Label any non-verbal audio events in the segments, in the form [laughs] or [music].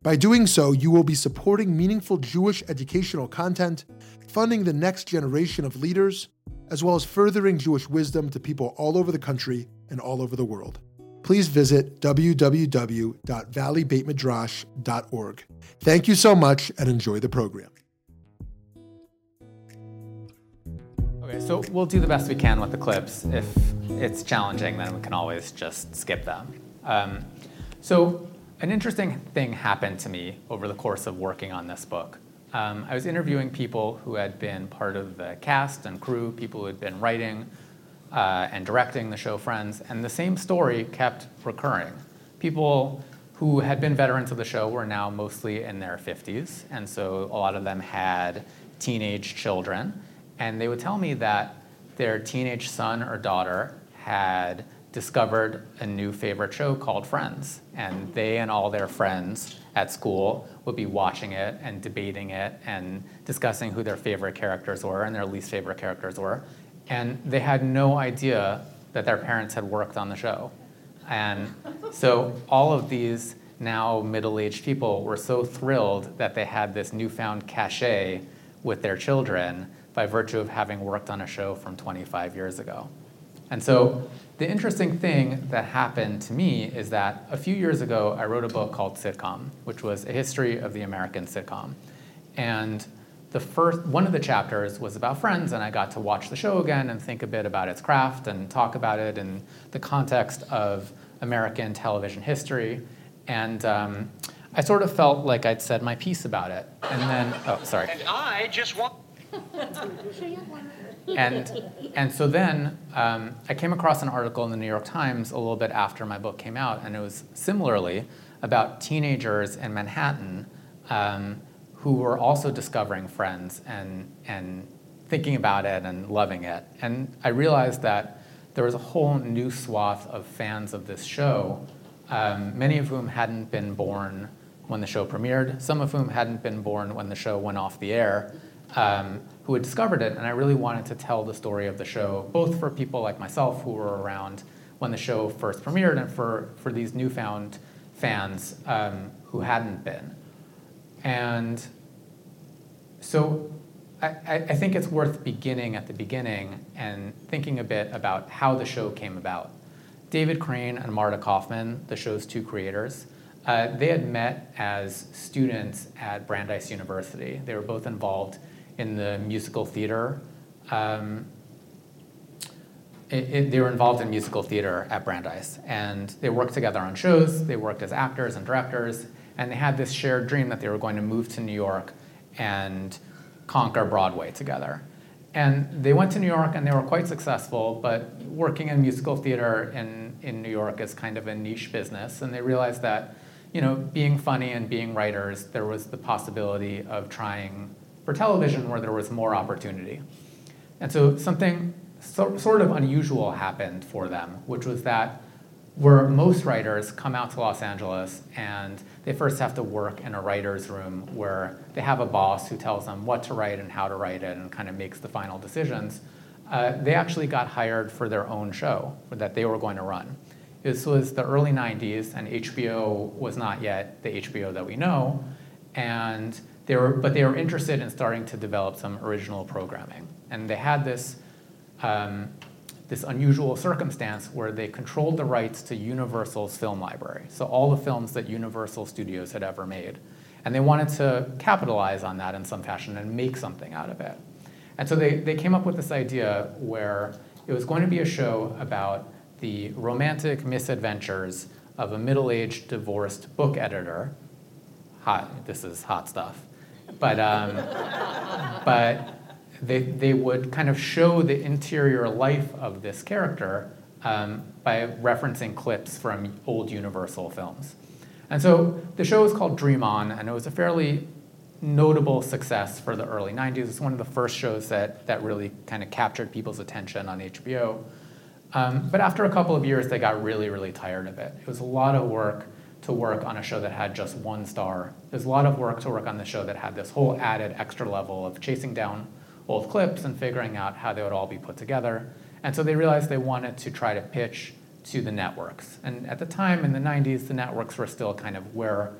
By doing so, you will be supporting meaningful Jewish educational content, funding the next generation of leaders, as well as furthering Jewish wisdom to people all over the country and all over the world. Please visit www.valleybeitmidrash.org. Thank you so much and enjoy the program. Okay, so we'll do the best we can with the clips. If it's challenging, then we can always just skip them. Um, so an interesting thing happened to me over the course of working on this book. Um, I was interviewing people who had been part of the cast and crew, people who had been writing uh, and directing the show Friends, and the same story kept recurring. People who had been veterans of the show were now mostly in their 50s, and so a lot of them had teenage children, and they would tell me that their teenage son or daughter had discovered a new favorite show called Friends. And they and all their friends at school would be watching it and debating it and discussing who their favorite characters were and their least favorite characters were. And they had no idea that their parents had worked on the show. And so all of these now middle aged people were so thrilled that they had this newfound cachet with their children by virtue of having worked on a show from 25 years ago. And so the interesting thing that happened to me is that a few years ago, I wrote a book called Sitcom, which was a history of the American sitcom. And the first one of the chapters was about Friends, and I got to watch the show again and think a bit about its craft and talk about it in the context of American television history. And um, I sort of felt like I'd said my piece about it. And then, oh, sorry. And I just want. [laughs] and and so then um, I came across an article in the New York Times a little bit after my book came out, and it was similarly about teenagers in Manhattan um, who were also discovering Friends and and thinking about it and loving it. And I realized that there was a whole new swath of fans of this show, um, many of whom hadn't been born when the show premiered, some of whom hadn't been born when the show went off the air um, who had discovered it, and I really wanted to tell the story of the show, both for people like myself who were around when the show first premiered, and for, for these newfound fans um, who hadn't been. And so I, I, think it's worth beginning at the beginning and thinking a bit about how the show came about. David Crane and Marta Kauffman, the show's two creators, uh, they had met as students at Brandeis University. They were both involved in the musical theater. Um, it, it, they were involved in musical theater at Brandeis, and they worked together on shows. They worked as actors and directors, and they had this shared dream that they were going to move to New York and conquer Broadway together. And they went to New York and they were quite successful, but working in musical theater in, in New York is kind of a niche business. And they realized that, you know, being funny and being writers, there was the possibility of trying for television where there was more opportunity. And so something so, sort of unusual happened for them, which was that where most writers come out to Los Angeles and they first have to work in a writer's room where they have a boss who tells them what to write and how to write it and kind of makes the final decisions. Uh, they actually got hired for their own show that they were going to run. This was the early 90s, and HBO was not yet the HBO that we know. And they were, but they were interested in starting to develop some original programming. And they had this, um, this unusual circumstance where they controlled the rights to Universal's film library, so all the films that Universal Studios had ever made. And they wanted to capitalize on that in some fashion and make something out of it. And so they, they came up with this idea where it was going to be a show about the romantic misadventures of a middle aged divorced book editor. Hot, this is hot stuff but um, but they they would kind of show the interior life of this character um, by referencing clips from old Universal films. And so the show was called Dream On, and it was a fairly notable success for the early 90s. It's one of the first shows that, that really kind of captured people's attention on HBO. Um, but after a couple of years, they got really, really tired of it. It was a lot of work to work on a show that had just one star. There's a lot of work to work on the show that had this whole added extra level of chasing down old clips and figuring out how they would all be put together. And so they realized they wanted to try to pitch to the networks. And at the time in the 90s, the networks were still kind of where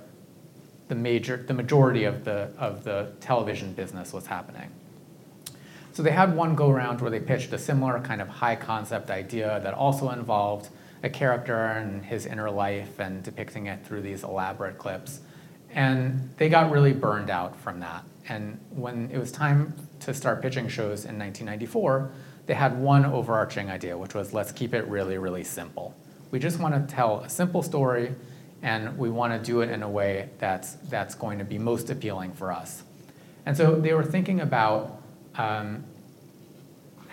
the major, the majority of the, of the television business was happening. So they had one go around where they pitched a similar kind of high concept idea that also involved a character and his inner life and depicting it through these elaborate clips. And they got really burned out from that. And when it was time to start pitching shows in 1994, they had one overarching idea, which was let's keep it really, really simple. We just want to tell a simple story, and we want to do it in a way that's, that's going to be most appealing for us. And so they were thinking about um,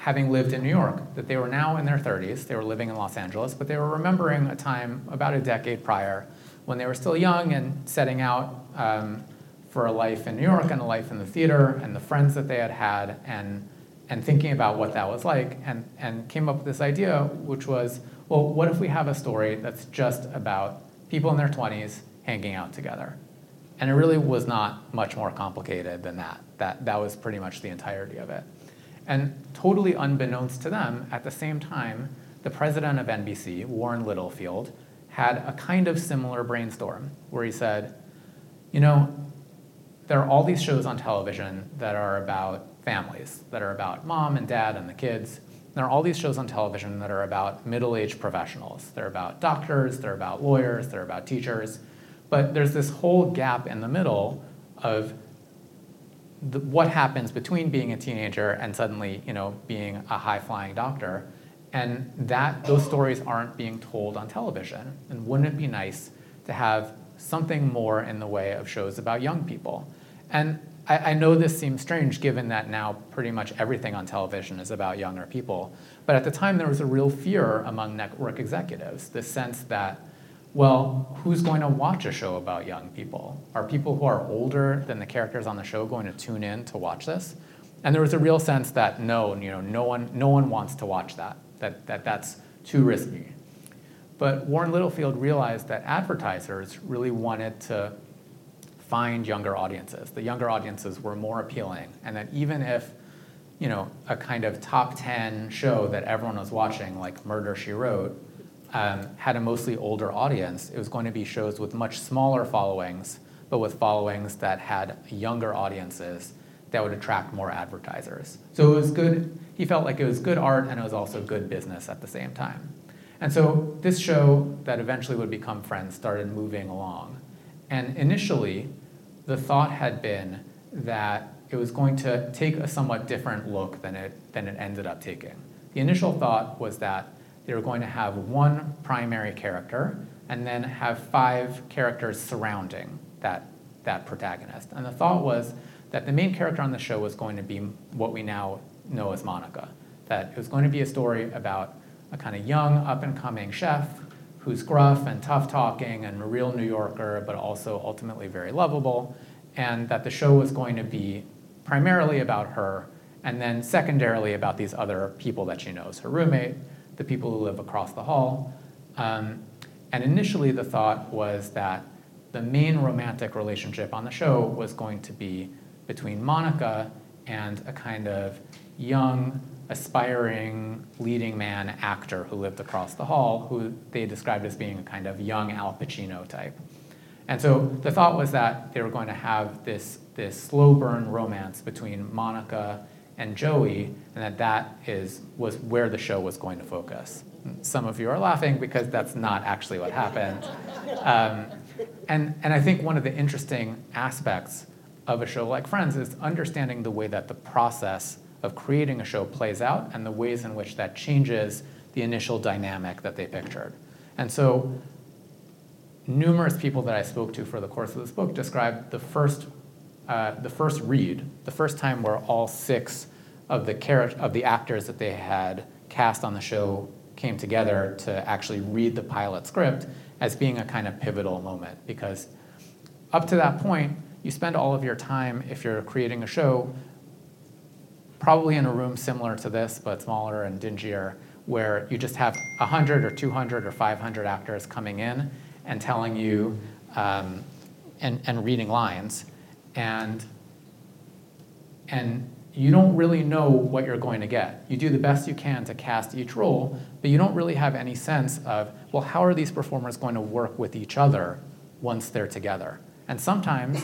having lived in New York, that they were now in their 30s, they were living in Los Angeles, but they were remembering a time about a decade prior when they were still young and setting out um, for a life in New York and a life in the theater and the friends that they had had and, and thinking about what that was like and, and came up with this idea, which was, well, what if we have a story that's just about people in their 20s hanging out together? And it really was not much more complicated than that. That, that was pretty much the entirety of it. And totally unbeknownst to them, at the same time, the president of NBC, Warren Littlefield, had a kind of similar brainstorm where he said, you know, there are all these shows on television that are about families, that are about mom and dad and the kids. There are all these shows on television that are about middle aged professionals. They're about doctors, they're about lawyers, they're about teachers. But there's this whole gap in the middle of the, what happens between being a teenager and suddenly you know, being a high flying doctor. And that, those stories aren't being told on television. And wouldn't it be nice to have something more in the way of shows about young people? And I, I, know this seems strange given that now pretty much everything on television is about younger people. But at the time, there was a real fear among network executives the sense that, well, who's going to watch a show about young people? Are people who are older than the characters on the show going to tune in to watch this? And there was a real sense that no, you know, no one, no one wants to watch that, that, that that's too risky. But Warren Littlefield realized that advertisers really wanted to find younger audiences. The younger audiences were more appealing, and that even if you know a kind of top 10 show that everyone was watching, like Murder She Wrote, um, had a mostly older audience, it was going to be shows with much smaller followings, but with followings that had younger audiences that would attract more advertisers. So it was good. He felt like it was good art and it was also good business at the same time. And so this show that eventually would become Friends started moving along. And initially, the thought had been that it was going to take a somewhat different look than it, than it ended up taking. The initial thought was that they were going to have one primary character and then have five characters surrounding that, that protagonist. And the thought was that the main character on the show was going to be what we now know as Monica. That it was going to be a story about a kind of young, up and coming chef who's gruff and tough talking and a real New Yorker, but also ultimately very lovable, and that the show was going to be primarily about her, and then secondarily about these other people that she knows her roommate, the people who live across the hall. Um, and initially, the thought was that the main romantic relationship on the show was going to be between Monica and a kind of young, aspiring leading man actor who lived across the hall, who they described as being a kind of young Al Pacino type. And so the thought was that they were going to have this, this slow burn romance between Monica and Joey, and that that is, was where the show was going to focus. Some of you are laughing because that's not actually what happened. Um, and, and I think one of the interesting aspects of a show like Friends is understanding the way that the process of creating a show plays out and the ways in which that changes the initial dynamic that they pictured. And so, numerous people that I spoke to for the course of this book described the first, uh, the first read, the first time where all six of the char- of the actors that they had cast on the show came together to actually read the pilot script as being a kind of pivotal moment because up to that point you spend all of your time, if you're creating a show, probably in a room similar to this, but smaller and dingier, where you just have 100 or 200 or 500 actors coming in and telling you um, and, and reading lines. And, and you don't really know what you're going to get. You do the best you can to cast each role, but you don't really have any sense of, well, how are these performers going to work with each other once they're together? And sometimes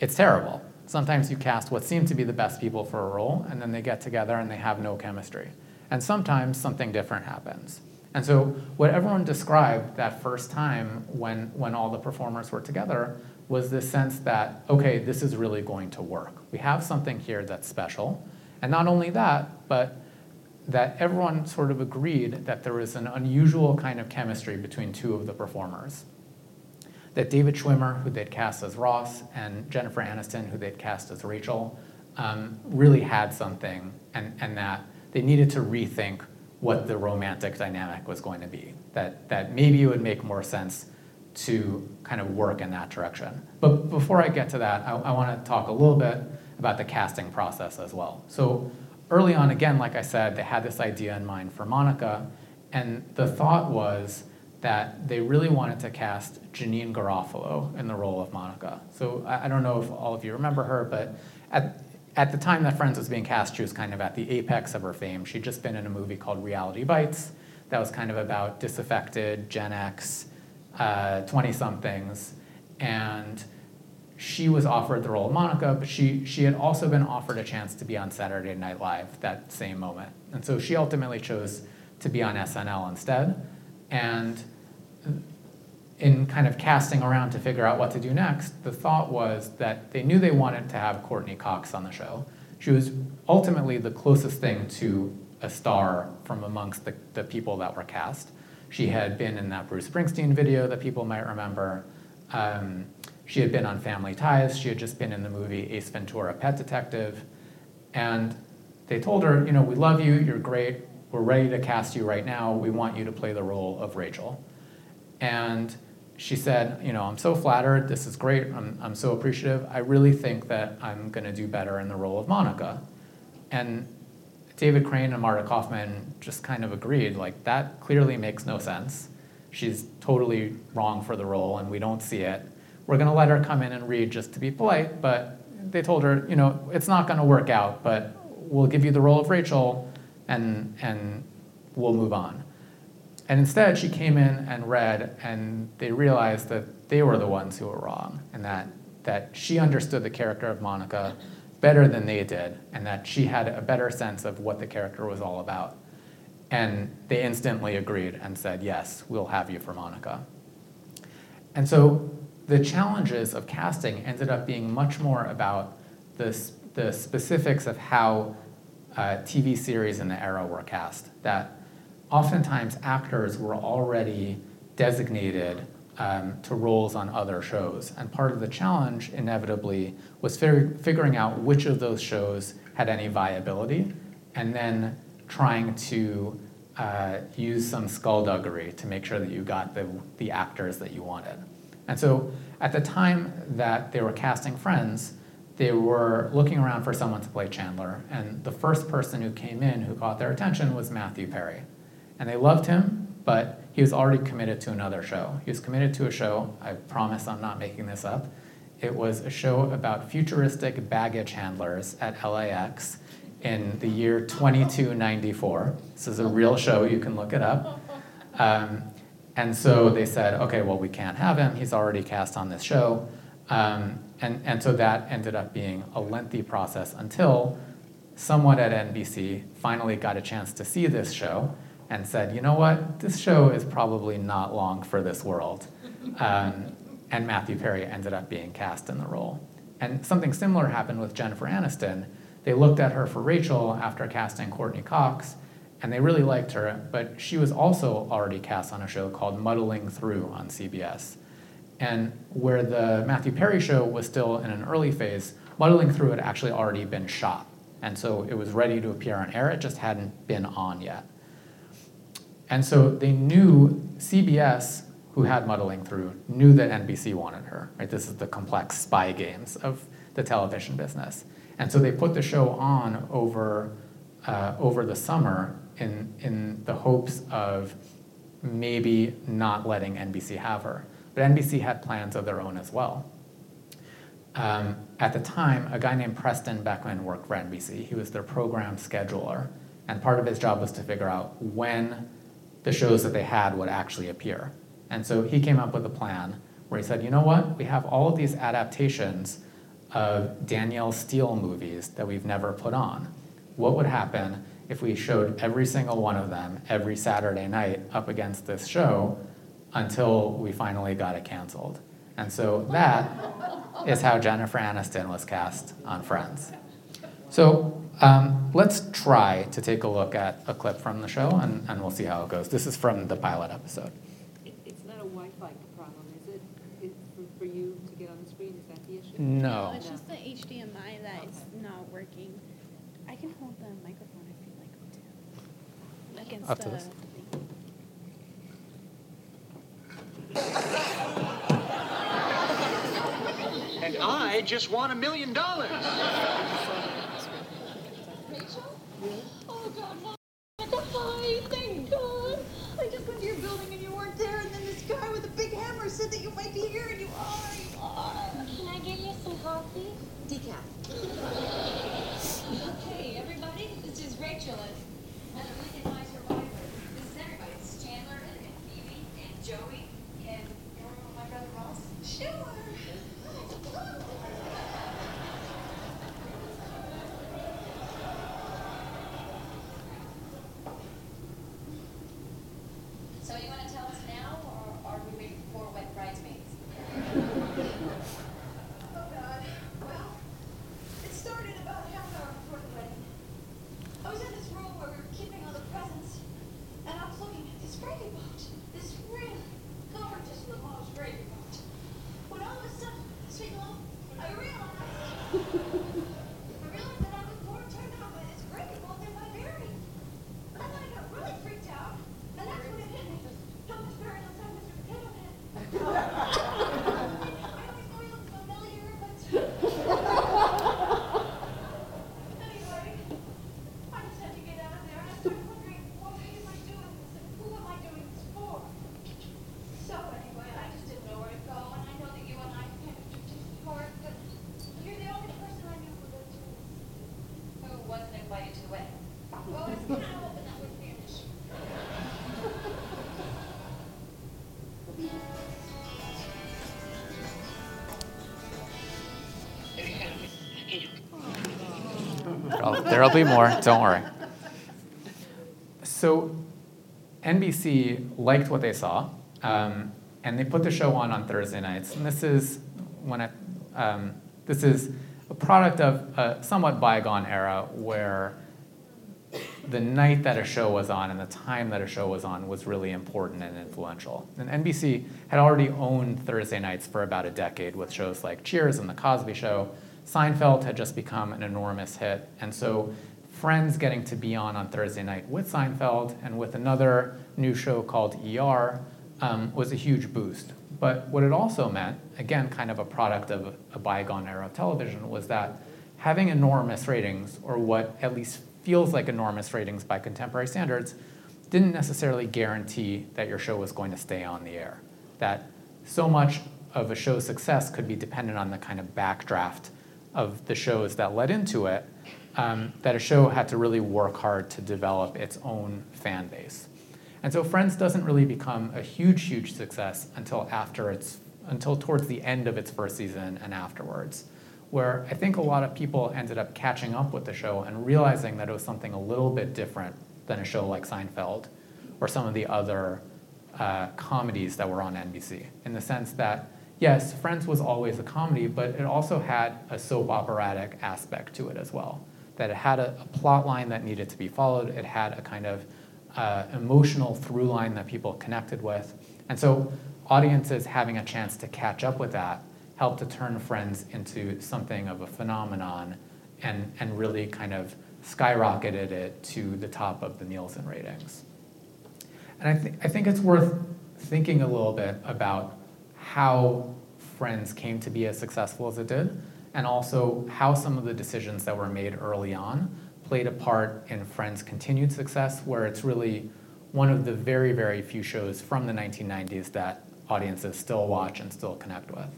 it's terrible. Sometimes you cast what seem to be the best people for a role, and then they get together and they have no chemistry. And sometimes something different happens. And so, what everyone described that first time when, when all the performers were together was this sense that, okay, this is really going to work. We have something here that's special. And not only that, but that everyone sort of agreed that there was an unusual kind of chemistry between two of the performers that David Schwimmer, who they'd cast as Ross, and Jennifer Aniston, who they'd cast as Rachel, um, really had something, and, and that they needed to rethink what the romantic dynamic was going to be. That, that maybe it would make more sense to kind of work in that direction. But before I get to that, I, I want to talk a little bit about the casting process as well. So early on, again, like I said, they had this idea in mind for Monica, and the thought was that they really wanted to cast Janeane Garofalo in the role of Monica. So I, I don't know if all of you remember her, but at, at the time that Friends was being cast, she was kind of at the apex of her fame. She'd just been in a movie called Reality Bites that was kind of about disaffected Gen X, 20 uh, somethings. And she was offered the role of Monica, but she, she had also been offered a chance to be on Saturday Night Live that same moment. And so she ultimately chose to be on SNL instead. And in kind of casting around to figure out what to do next, the thought was that they knew they wanted to have Courteney Cox on the show. She was ultimately the closest thing to a star from amongst the, the people that were cast. She had been in that Bruce Springsteen video that people might remember. Um, she had been on Family Ties. She had just been in the movie Ace Ventura Pet Detective. And they told her, you know, we love you, you're great, we're ready to cast you right now, we want you to play the role of Rachel. And she said, you know, I'm so flattered, this is great, I'm, I'm so appreciative. I really think that I'm gonna do better in the role of Monica. And David Crane and Marta Kauffman just kind of agreed, like, that clearly makes no sense. She's totally wrong for the role, and we don't see it. We're gonna let her come in and read just to be polite, but they told her, you know, it's not gonna work out, but we'll give you the role of Rachel, and, and we'll move on. And instead, she came in and read, and they realized that they were the ones who were wrong, and that, that she understood the character of Monica better than they did, and that she had a better sense of what the character was all about. And they instantly agreed and said, Yes, we'll have you for Monica. And so the challenges of casting ended up being much more about the, the specifics of how uh, TV series in the era were cast. That oftentimes actors were already designated um, to roles on other shows. And part of the challenge, inevitably, was fig- figuring out which of those shows had any viability and then trying to uh, use some skullduggery to make sure that you got the, the actors that you wanted. And so at the time that they were casting Friends, they were looking around for someone to play Chandler. And the first person who came in who caught their attention was Matthew Perry and they loved him, but he was already committed to another show. He was committed to a show, I promise I'm not making this up. It was a show about futuristic baggage handlers at LAX in the year 2294. This is a real show, you can look it up. Um, and so they said, okay, well, we can't have him. He's already cast on this show. Um, and, and so that ended up being a lengthy process until someone at NBC finally got a chance to see this show and said, you know what, this show is probably not long for this world. [laughs] Um, and Matthew Perry ended up being cast in the role. And something similar happened with Jennifer Aniston. They looked at her for Rachel after casting Courteney Cox, and they really liked her, but she was also already cast on a show called Muddling Through on CBS. And where the Matthew Perry show was still in an early phase, Muddling Through had actually already been shot. And so it was ready to appear on air, it just hadn't been on yet. And so they knew CBS, who had Muddling Through, knew that NBC wanted her. Right? This is the complex spy games of the television business. And so they put the show on over, uh, over the summer in, in the hopes of maybe not letting NBC have her. But NBC had plans of their own as well. Um, at the time, a guy named Preston Beckman worked for NBC. He was their program scheduler. And part of his job was to figure out when the shows that they had would actually appear. And so he came up with a plan where he said, you know what? We have all of these adaptations of Danielle Steel movies that we've never put on. What would happen if we showed every single one of them every Saturday night up against this show until we finally got it canceled? And so that is how Jennifer Aniston was cast on Friends. So um, let's try to take a look at a clip from the show and, and we'll see how it goes. This is from the pilot episode. It's not a Wi-Fi problem, is it? It- for- For you to get on the screen, is that the issue? No. It's just the HDMI that is not working. I can hold the microphone if you'd like me to. Against Up to the this. And I just won a million dollars. [laughs] coffee? Decaf. [laughs] okay, everybody, this is Rachel there'll be more, don't worry. So NBC liked what they saw, um, and they put the show on on Thursday nights. And this is when I, um, this is a product of a somewhat bygone era where the night that a show was on and the time that a show was on was really important and influential. And NBC had already owned Thursday nights for about a decade with shows like Cheers and The Cosby Show. Seinfeld had just become an enormous hit. And so Friends getting to be on on Thursday night with Seinfeld and with another new show called ER um, was a huge boost. But what it also meant, again, kind of a product of a bygone era of television, was that having enormous ratings, or what at least feels like enormous ratings by contemporary standards, didn't necessarily guarantee that your show was going to stay on the air. That so much of a show's success could be dependent on the kind of backdraft of the shows that led into it, um, that a show had to really work hard to develop its own fan base. And so Friends doesn't really become a huge, huge success until after its, until towards the end of its first season and afterwards, where I think a lot of people ended up catching up with the show and realizing that it was something a little bit different than a show like Seinfeld or some of the other uh, comedies that were on NBC, in the sense that yes, Friends was always a comedy, but it also had a soap operatic aspect to it as well. That it had a, a plot line that needed to be followed. It had a kind of uh, emotional through line that people connected with, and so audiences having a chance to catch up with that helped to turn Friends into something of a phenomenon, and and really kind of skyrocketed it to the top of the Nielsen ratings. And I, th- I think it's worth thinking a little bit about how Friends came to be as successful as it did, and also how some of the decisions that were made early on played a part in Friends' continued success, where it's really one of the very, very few shows from the 1990s that audiences still watch and still connect with.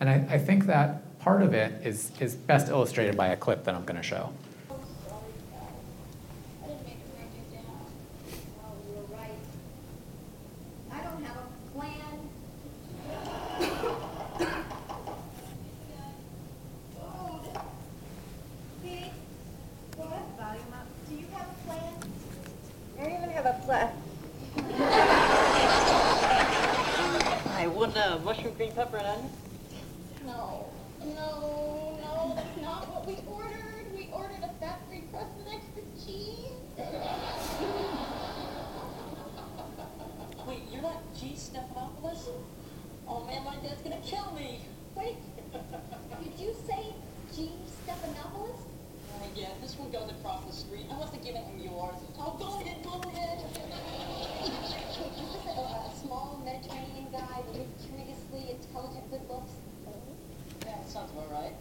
And I, I think that part of it is, is best illustrated by a clip that I'm going to show. Oh, sorry, Cal. I didn't mean to bring you down. Oh, you're right. I don't have a plan. Food. Pete, what? Volume up. Do you have a plan? I don't even have a plan. I want a mushroom, green pepper, and onion. No, no, no, that's not what we ordered. We ordered a fat-free crust with extra cheese. Wait, you're not G. Stephanopoulos? Oh man, my dad's gonna kill me. Wait, did you say G. Stephanopoulos? Oh yeah, this one goes across the street. I must have given him yours. Oh, go ahead, go ahead. Wait, this is a, a small Mediterranean guy with curiously intelligent good looks. Yeah, that sounds about right.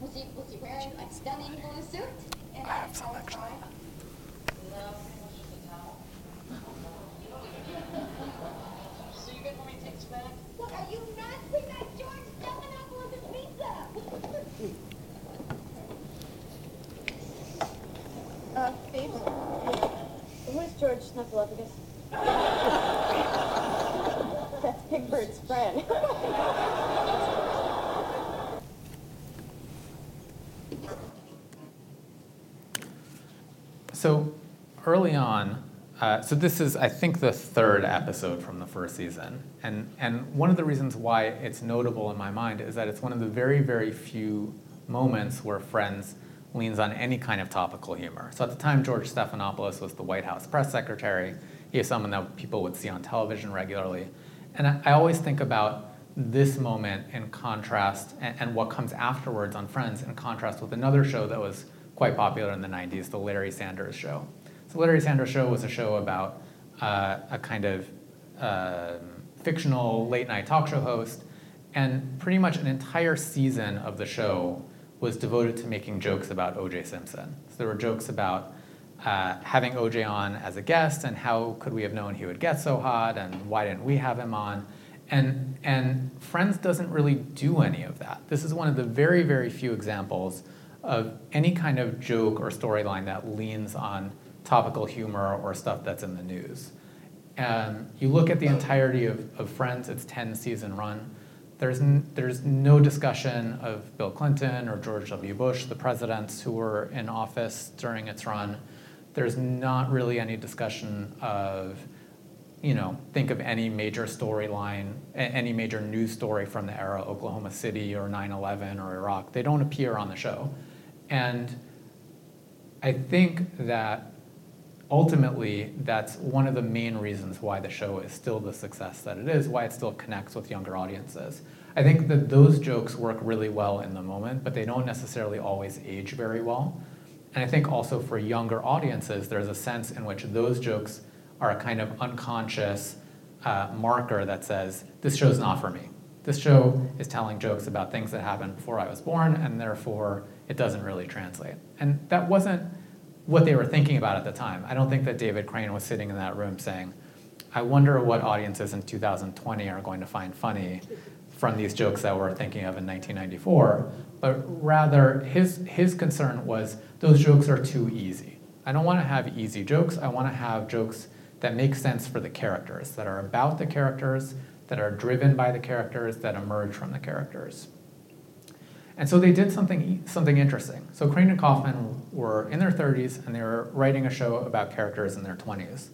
Was he was he wearing a stunning blue suit? And I have something. No, pretty much just a towel. so you guys want me to take this What are you nuts? We got George Stephanopoulos'. Uh, Phoebe? Who's George Snuffleupagus? That's Big Bird's friend. So early on, uh, so this is, I think, the third episode from the first season. And, and one of the reasons why it's notable in my mind is that it's one of the very, very few moments where Friends leans on any kind of topical humor. So at the time, George Stephanopoulos was the White House press secretary. He is someone that people would see on television regularly. And I, I always think about this moment in contrast and, and what comes afterwards on Friends in contrast with another show that was quite popular in the 90s, the Larry Sanders Show. So Larry Sanders Show was a show about uh, a kind of uh, fictional late night talk show host, and pretty much an entire season of the show was devoted to making jokes about O.J. Simpson. So there were jokes about uh, having O.J. on as a guest, and how could we have known he would get so hot, and why didn't we have him on? And, and Friends doesn't really do any of that. This is one of the very, very few examples of any kind of joke or storyline that leans on topical humor or stuff that's in the news. And you look at the entirety of, of Friends, its 10 season run, there's, n- there's no discussion of Bill Clinton or George W. Bush, the presidents who were in office during its run. There's not really any discussion of, you know, think of any major storyline, any major news story from the era, Oklahoma City or 9 11 or Iraq. They don't appear on the show. And I think that ultimately that's one of the main reasons why the show is still the success that it is, why it still connects with younger audiences. I think that those jokes work really well in the moment, but they don't necessarily always age very well. And I think also for younger audiences, there's a sense in which those jokes are a kind of unconscious uh, marker that says, this show's not for me. This show is telling jokes about things that happened before I was born, and therefore it doesn't really translate. And that wasn't what they were thinking about at the time. I don't think that David Crane was sitting in that room saying, I wonder what audiences in 2020 are going to find funny from these jokes that we're thinking of in 1994. But rather, his, his concern was those jokes are too easy. I don't want to have easy jokes. I want to have jokes that make sense for the characters, that are about the characters, that are driven by the characters, that emerge from the characters. And so they did something, something interesting. So Crane and Kauffman were in their 30s and they were writing a show about characters in their 20s.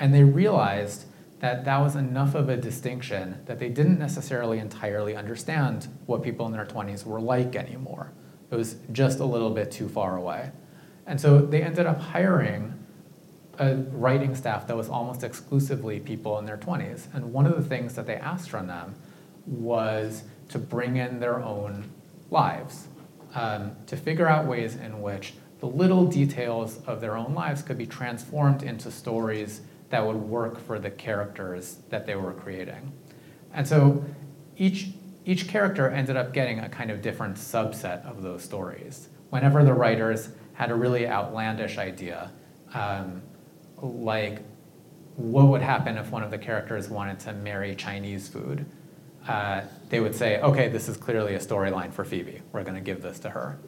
And they realized that that was enough of a distinction that they didn't necessarily entirely understand what people in their 20s were like anymore. It was just a little bit too far away. And so they ended up hiring a writing staff that was almost exclusively people in their 20s. And one of the things that they asked from them was to bring in their own lives, um, to figure out ways in which the little details of their own lives could be transformed into stories that would work for the characters that they were creating. And so each, each character ended up getting a kind of different subset of those stories. Whenever the writers had a really outlandish idea, um, like what would happen if one of the characters wanted to marry Chinese food, uh, they would say, okay, this is clearly a storyline for Phoebe. We're going to give this to her.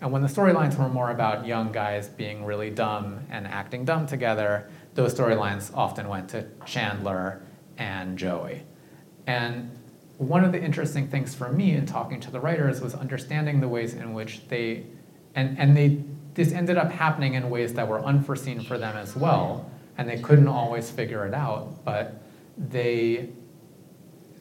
And when the storylines were more about young guys being really dumb and acting dumb together, those storylines often went to Chandler and Joey. And one of the interesting things for me in talking to the writers was understanding the ways in which they, and, and they, this ended up happening in ways that were unforeseen for them as well, and they couldn't always figure it out, but they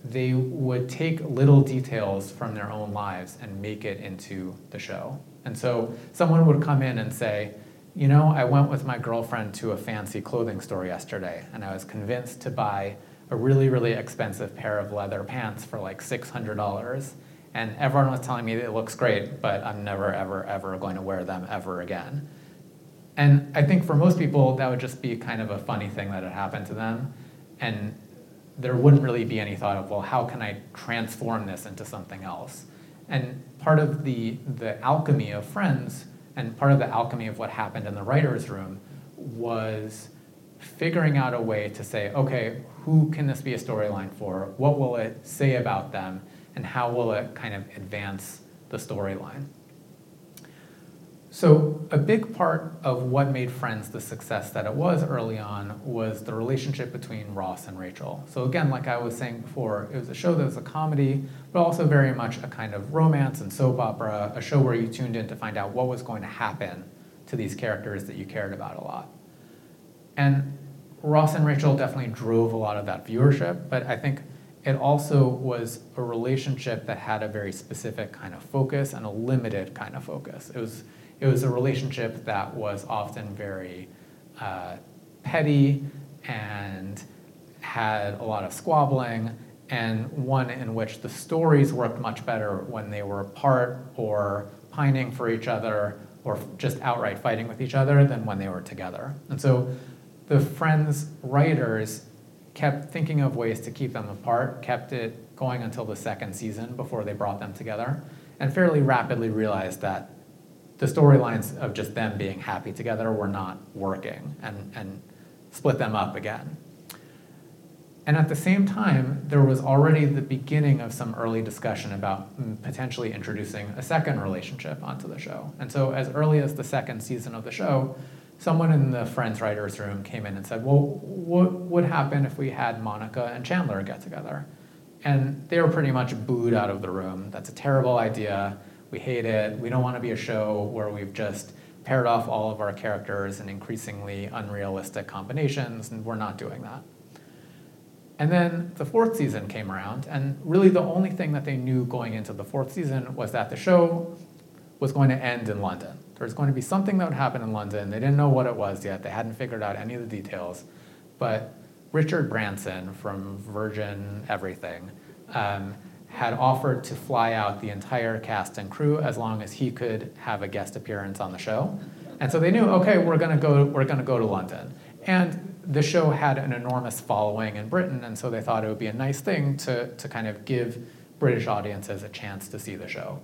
they would take little details from their own lives and make it into the show. And so someone would come in and say, you know, I went with my girlfriend to a fancy clothing store yesterday, and I was convinced to buy a really, really expensive pair of leather pants for like $600. And everyone was telling me it looks great, but I'm never, ever, ever going to wear them ever again. And I think for most people, that would just be kind of a funny thing that had happened to them. And there wouldn't really be any thought of, well, how can I transform this into something else? And part of the, the alchemy of Friends and part of the alchemy of what happened in the writer's room was figuring out a way to say, okay, who can this be a storyline for? What will it say about them? And how will it kind of advance the storyline? So, a big part of what made Friends the success that it was early on was the relationship between Ross and Rachel. So, again, like I was saying before, it was a show that was a comedy, but also very much a kind of romance and soap opera, a show where you tuned in to find out what was going to happen to these characters that you cared about a lot. And Ross and Rachel definitely drove a lot of that viewership, but I think it also was a relationship that had a very specific kind of focus and a limited kind of focus. It was it was a relationship that was often very uh, petty and had a lot of squabbling, and one in which the stories worked much better when they were apart or pining for each other or just outright fighting with each other than when they were together. And so the Friends writers kept thinking of ways to keep them apart, kept it going until the second season before they brought them together, and fairly rapidly realized that the storylines of just them being happy together were not working and, and split them up again. And at the same time, there was already the beginning of some early discussion about mm, potentially introducing a second relationship onto the show. And so, as early as the second season of the show, someone in the Friends writers' room came in and said, Well, what would happen if we had Monica and Chandler get together? And they were pretty much booed out of the room. That's a terrible idea. We hate it. We don't want to be a show where we've just paired off all of our characters in increasingly unrealistic combinations, and we're not doing that. And then the fourth season came around, and really the only thing that they knew going into the fourth season was that the show was going to end in London. There was going to be something that would happen in London. They didn't know what it was yet, they hadn't figured out any of the details. But Richard Branson from Virgin Everything um, had offered to fly out the entire cast and crew as long as he could have a guest appearance on the show. And so they knew, okay, we're to go we're to go to London. And the show had an enormous following in Britain, and so they thought it would be a nice thing to, to kind of give British audiences a chance to see the show.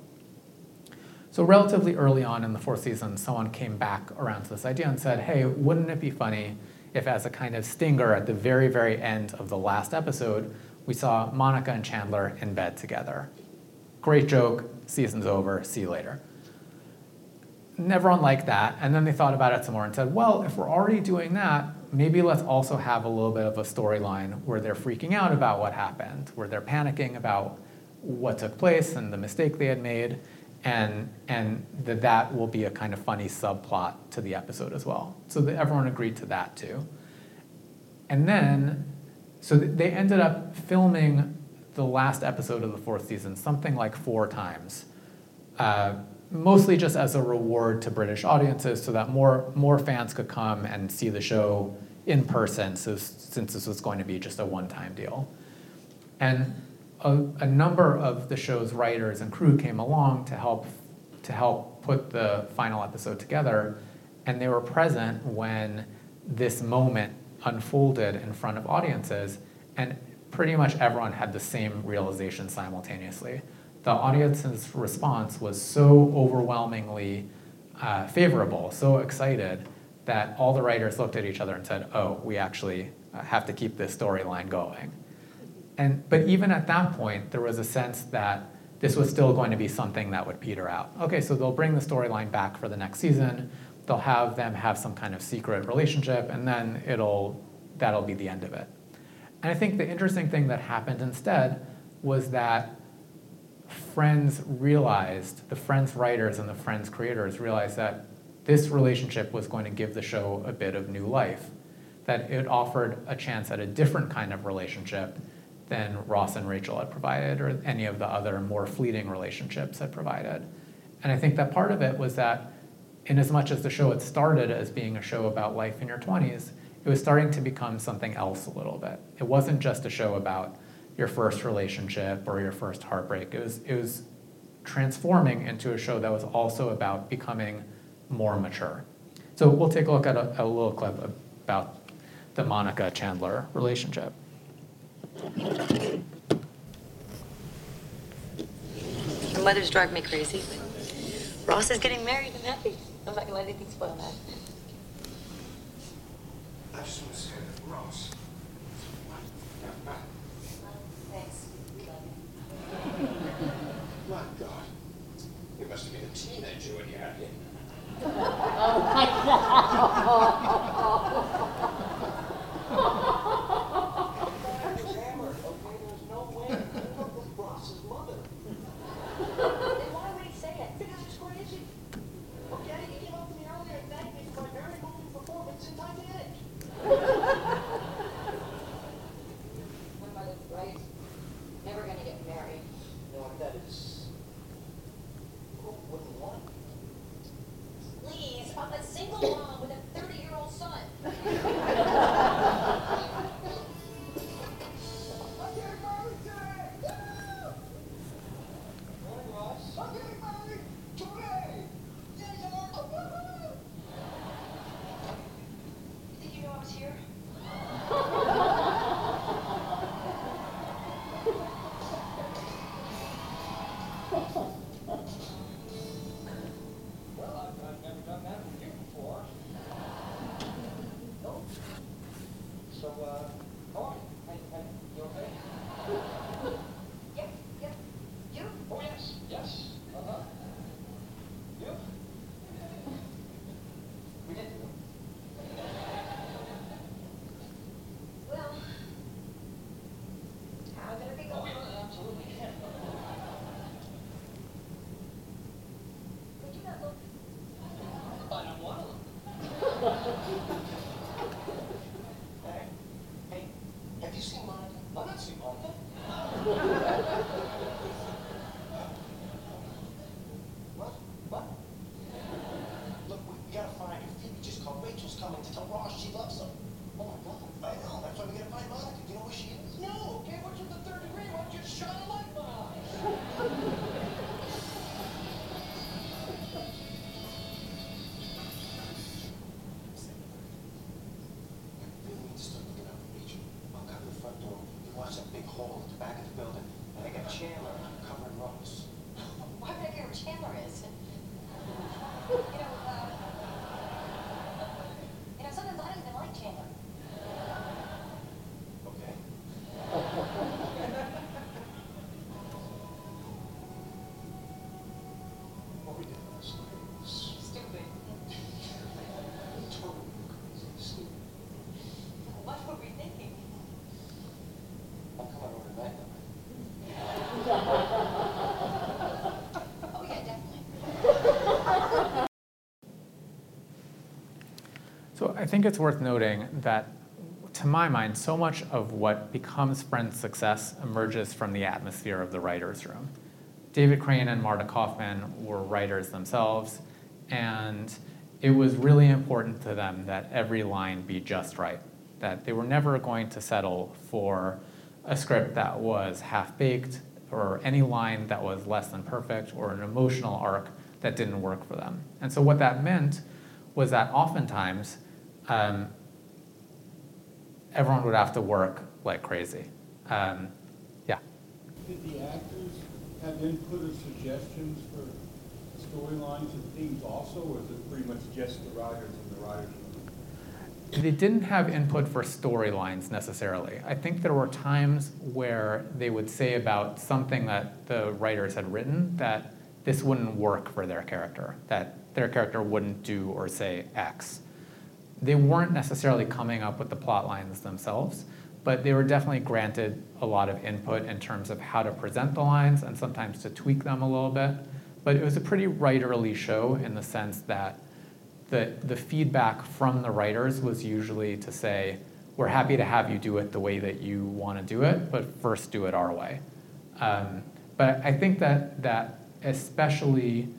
So, relatively early on in the fourth season, someone came back around to this idea and said, hey, wouldn't it be funny if, as a kind of stinger at the very, very end of the last episode, we saw Monica and Chandler in bed together. Great joke, season's over, see you later. Everyone liked that, and then they thought about it some more and said, well, if we're already doing that, maybe let's also have a little bit of a storyline where they're freaking out about what happened, where they're panicking about what took place and the mistake they had made, and, and that that will be a kind of funny subplot to the episode as well. So everyone agreed to that too. And then so they ended up filming the last episode of the fourth season something like four times, uh, mostly just as a reward to British audiences so that more, more fans could come and see the show in person so, since this was going to be just a one-time deal. And a, a number of the show's writers and crew came along to help, to help put the final episode together, and they were present when this moment unfolded in front of audiences, and pretty much everyone had the same realization simultaneously. The audience's response was so overwhelmingly uh, favorable, so excited, that all the writers looked at each other and said, oh, we actually uh, have to keep this storyline going. And, but even at that point, there was a sense that this was still going to be something that would peter out. Okay, so they'll bring the storyline back for the next season. They'll have them have some kind of secret relationship, and then it'll that'll be the end of it. And I think the interesting thing that happened instead was that Friends realized, the Friends writers and the Friends creators realized that this relationship was going to give the show a bit of new life, that it offered a chance at a different kind of relationship than Ross and Rachel had provided or any of the other more fleeting relationships had provided. And I think that part of it was that, in as much as the show had started as being a show about life in your 20s, it was starting to become something else a little bit. It wasn't just a show about your first relationship or your first heartbreak. It was, it was transforming into a show that was also about becoming more mature. So we'll take a look at a, a little clip about the Monica Chandler relationship. Mothers drive me crazy, Ross is getting married. I'm happy. I'm not gonna let anything spoil that. I just want to say that Ross. Thanks. My God. You must have been a teenager when you had him. [laughs] Okay, oh, [laughs] I think it's worth noting that, to my mind, so much of what becomes Friends' success emerges from the atmosphere of the writer's room. David Crane and Marta Kauffman were writers themselves, and it was really important to them that every line be just right, that they were never going to settle for a script that was half-baked or any line that was less than perfect or an emotional arc that didn't work for them. And so what that meant was that oftentimes um, everyone would have to work like crazy. Um, yeah. Did the actors have input or suggestions for storylines and themes also, or is it pretty much just the writers and the writers? They didn't have input for storylines necessarily. I think there were times where they would say about something that the writers had written that this wouldn't work for their character, that their character wouldn't do or say X. They weren't necessarily coming up with the plot lines themselves, but they were definitely granted a lot of input in terms of how to present the lines and sometimes to tweak them a little bit. But it was a pretty writerly show in the sense that the, the feedback from the writers was usually to say, we're happy to have you do it the way that you want to do it, but first do it our way. Um, but I think that that especially,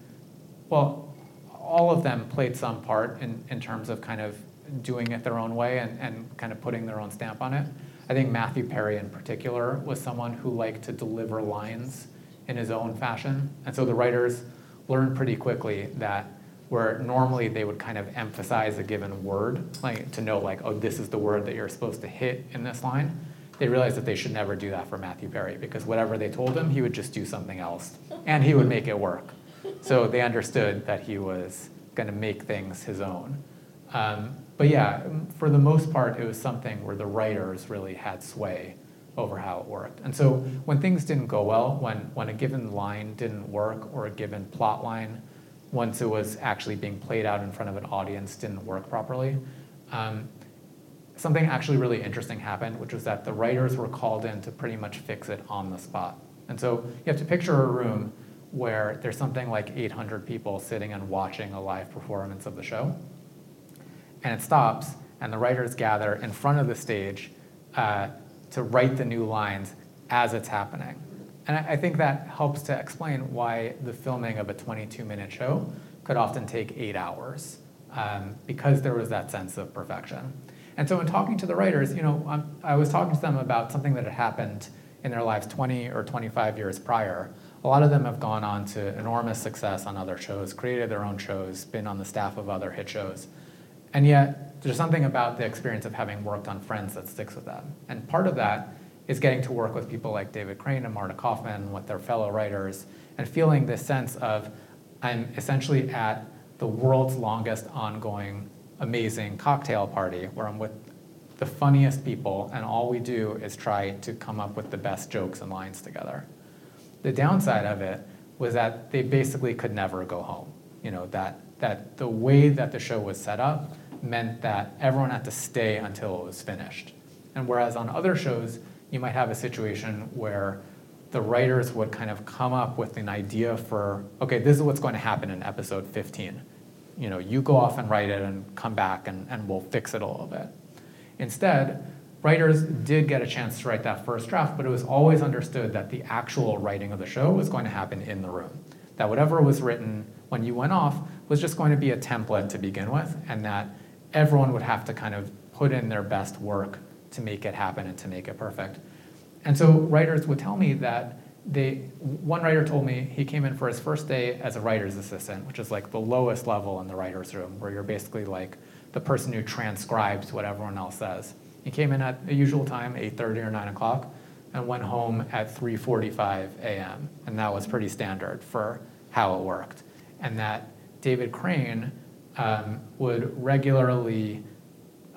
well, all of them played some part in, in terms of kind of doing it their own way and, and kind of putting their own stamp on it. I think Matthew Perry in particular was someone who liked to deliver lines in his own fashion. And so the writers learned pretty quickly that where normally they would kind of emphasize a given word, like to know like, oh, this is the word that you're supposed to hit in this line, they realized that they should never do that for Matthew Perry because whatever they told him, he would just do something else and he would make it work. So they understood that he was going to make things his own. Um, but yeah, mm-hmm. um, for the most part, it was something where the writers really had sway over how it worked. And so mm-hmm. when things didn't go well, when, when a given line didn't work or a given plot line, once it was actually being played out in front of an audience, didn't work properly, um, something actually really interesting happened, which was that the writers were called in to pretty much fix it on the spot. And so you have to picture a room where there's something like 800 people sitting and watching a live performance of the show and it stops, and the writers gather in front of the stage uh, to write the new lines as it's happening. And I, I think that helps to explain why the filming of a 22 minute show could often take eight hours, um, because there was that sense of perfection. And so, in talking to the writers, you know, I'm, I was talking to them about something that had happened in their lives 20 or 25 years prior. A lot of them have gone on to enormous success on other shows, created their own shows, been on the staff of other hit shows. And yet, there's something about the experience of having worked on Friends that sticks with them. And part of that is getting to work with people like David Crane and Marta Kauffman, with their fellow writers, and feeling this sense of I'm essentially at the world's longest ongoing amazing cocktail party where I'm with the funniest people, and all we do is try to come up with the best jokes and lines together. The downside of it was that they basically could never go home. You know, that, that the way that the show was set up meant that everyone had to stay until it was finished. And whereas on other shows, you might have a situation where the writers would kind of come up with an idea for, okay, this is what's going to happen in episode 15. You know, you go off and write it and come back and, and we'll fix it a little bit. Instead, writers did get a chance to write that first draft, but it was always understood that the actual writing of the show was going to happen in the room. That whatever was written when you went off was just going to be a template to begin with, and that everyone would have to kind of put in their best work to make it happen and to make it perfect. And so writers would tell me that they, one writer told me he came in for his first day as a writer's assistant, which is like the lowest level in the writer's room, where you're basically like the person who transcribes what everyone else says. He came in at the usual time, 8.30 or 9 o'clock, and went home at 3.45 a.m. And that was pretty standard for how it worked. And that David Crane um, would regularly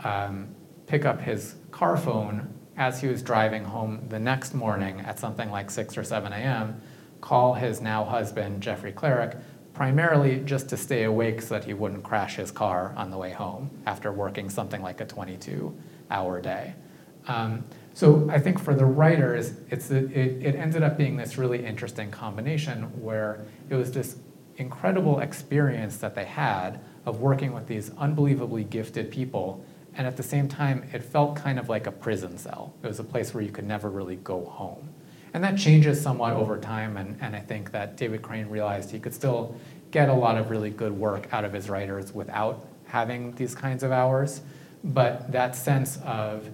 um, pick up his car phone as he was driving home the next morning at something like 6 or 7 a.m., call his now husband, Jeffrey Klarik, primarily just to stay awake so that he wouldn't crash his car on the way home after working something like a 22 hour day. Um, so I think for the writers, it's it, it ended up being this really interesting combination where it was this incredible experience that they had of working with these unbelievably gifted people. And at the same time, it felt kind of like a prison cell. It was a place where you could never really go home. And that changes somewhat over time. And, and I think that David Crane realized he could still get a lot of really good work out of his writers without having these kinds of hours. But that sense of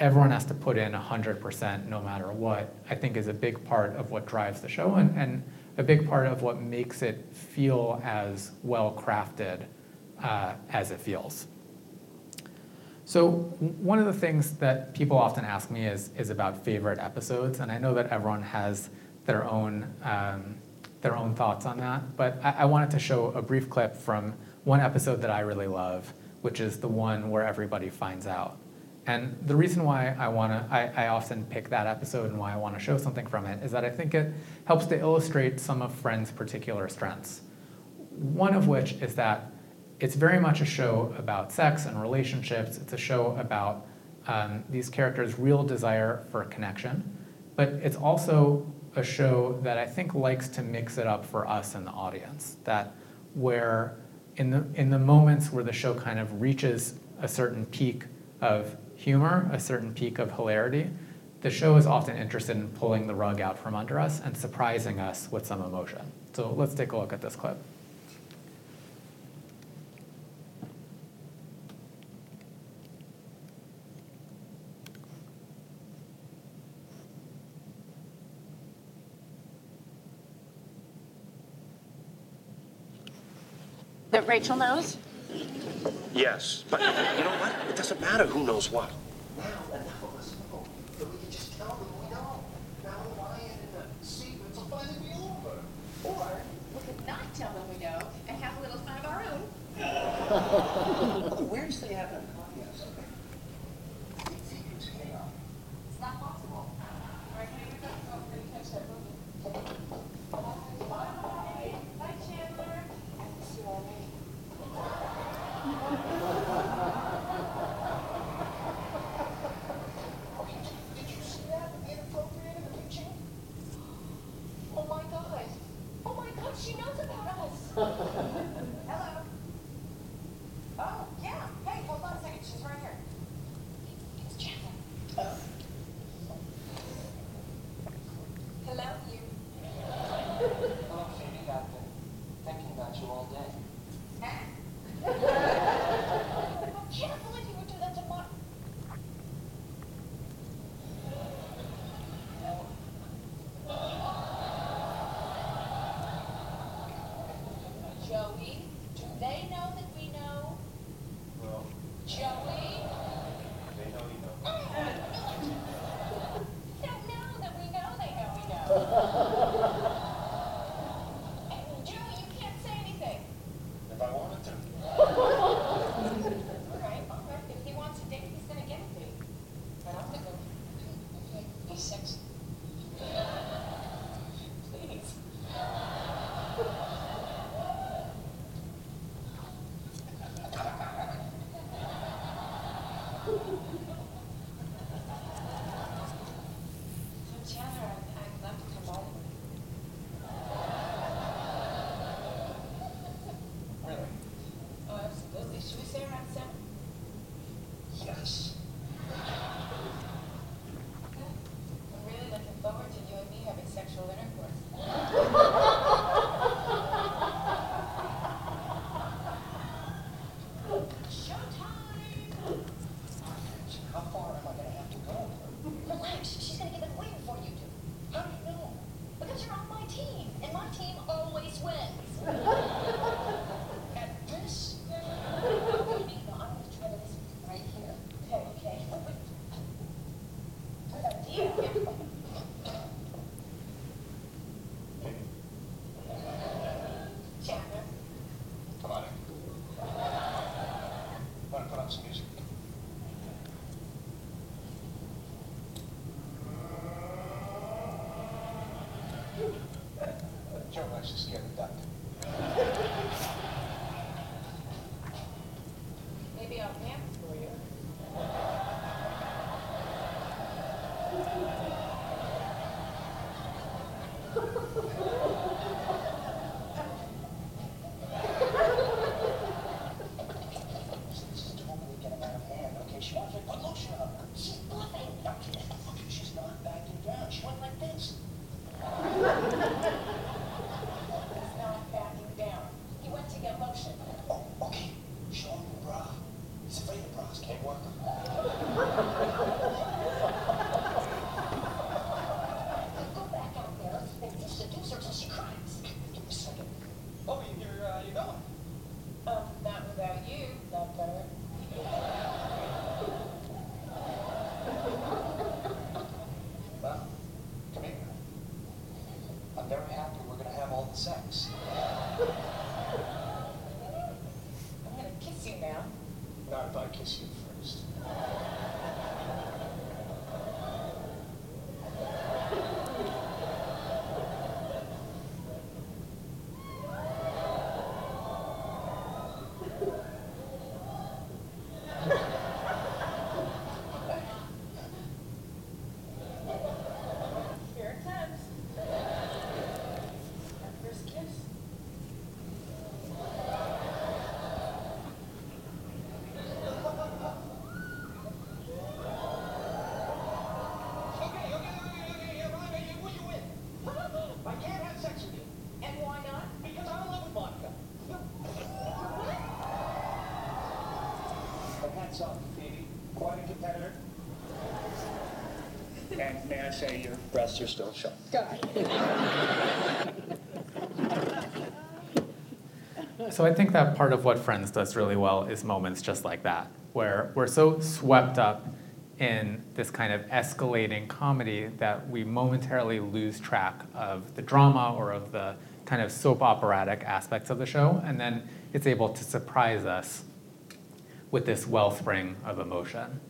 everyone has to put in 100% no matter what, I think is a big part of what drives the show and, and a big part of what makes it feel as well crafted uh, as it feels. So one of the things that people often ask me is, is about favorite episodes, and I know that everyone has their own, um, their own thoughts on that, but I, I wanted to show a brief clip from one episode that I really love, which is the one where everybody finds out. And the reason why I want to, I, I often pick that episode and why I want to show something from it is that I think it helps to illustrate some of Friends' particular strengths. One of which is that it's very much a show about sex and relationships. It's a show about um, these characters' real desire for connection, but it's also a show that I think likes to mix it up for us in the audience. That where in the in the moments where the show kind of reaches a certain peak of humor, a certain peak of hilarity, the show is often interested in pulling the rug out from under us and surprising us with some emotion. So let's take a look at this clip. Rachel knows? Yes, but you know what? It doesn't matter who knows what. Joe likes to scare the duck. maybe I'll dance for you. This is totally getting out of hand, okay? She wants me to put lotion on her. She's bluffing. Okay, she's not backing down. She went like this. It's not having sex. I'm gonna kiss you now. Not if I kiss you first. Here it comes. Our first kiss. Okay, okay, okay, okay, yeah, right, yeah, well, you win. I can't have sex with you. And why not? Because I'm in love with Monica. But hats off, Phoebe. Quite a competitor. And may I say your breasts are still shut. So I think that part of what Friends does really well is moments just like that, where we're so swept up in this kind of escalating comedy that we momentarily lose track of the drama or of the kind of soap operatic aspects of the show, and then it's able to surprise us with this wellspring of emotion.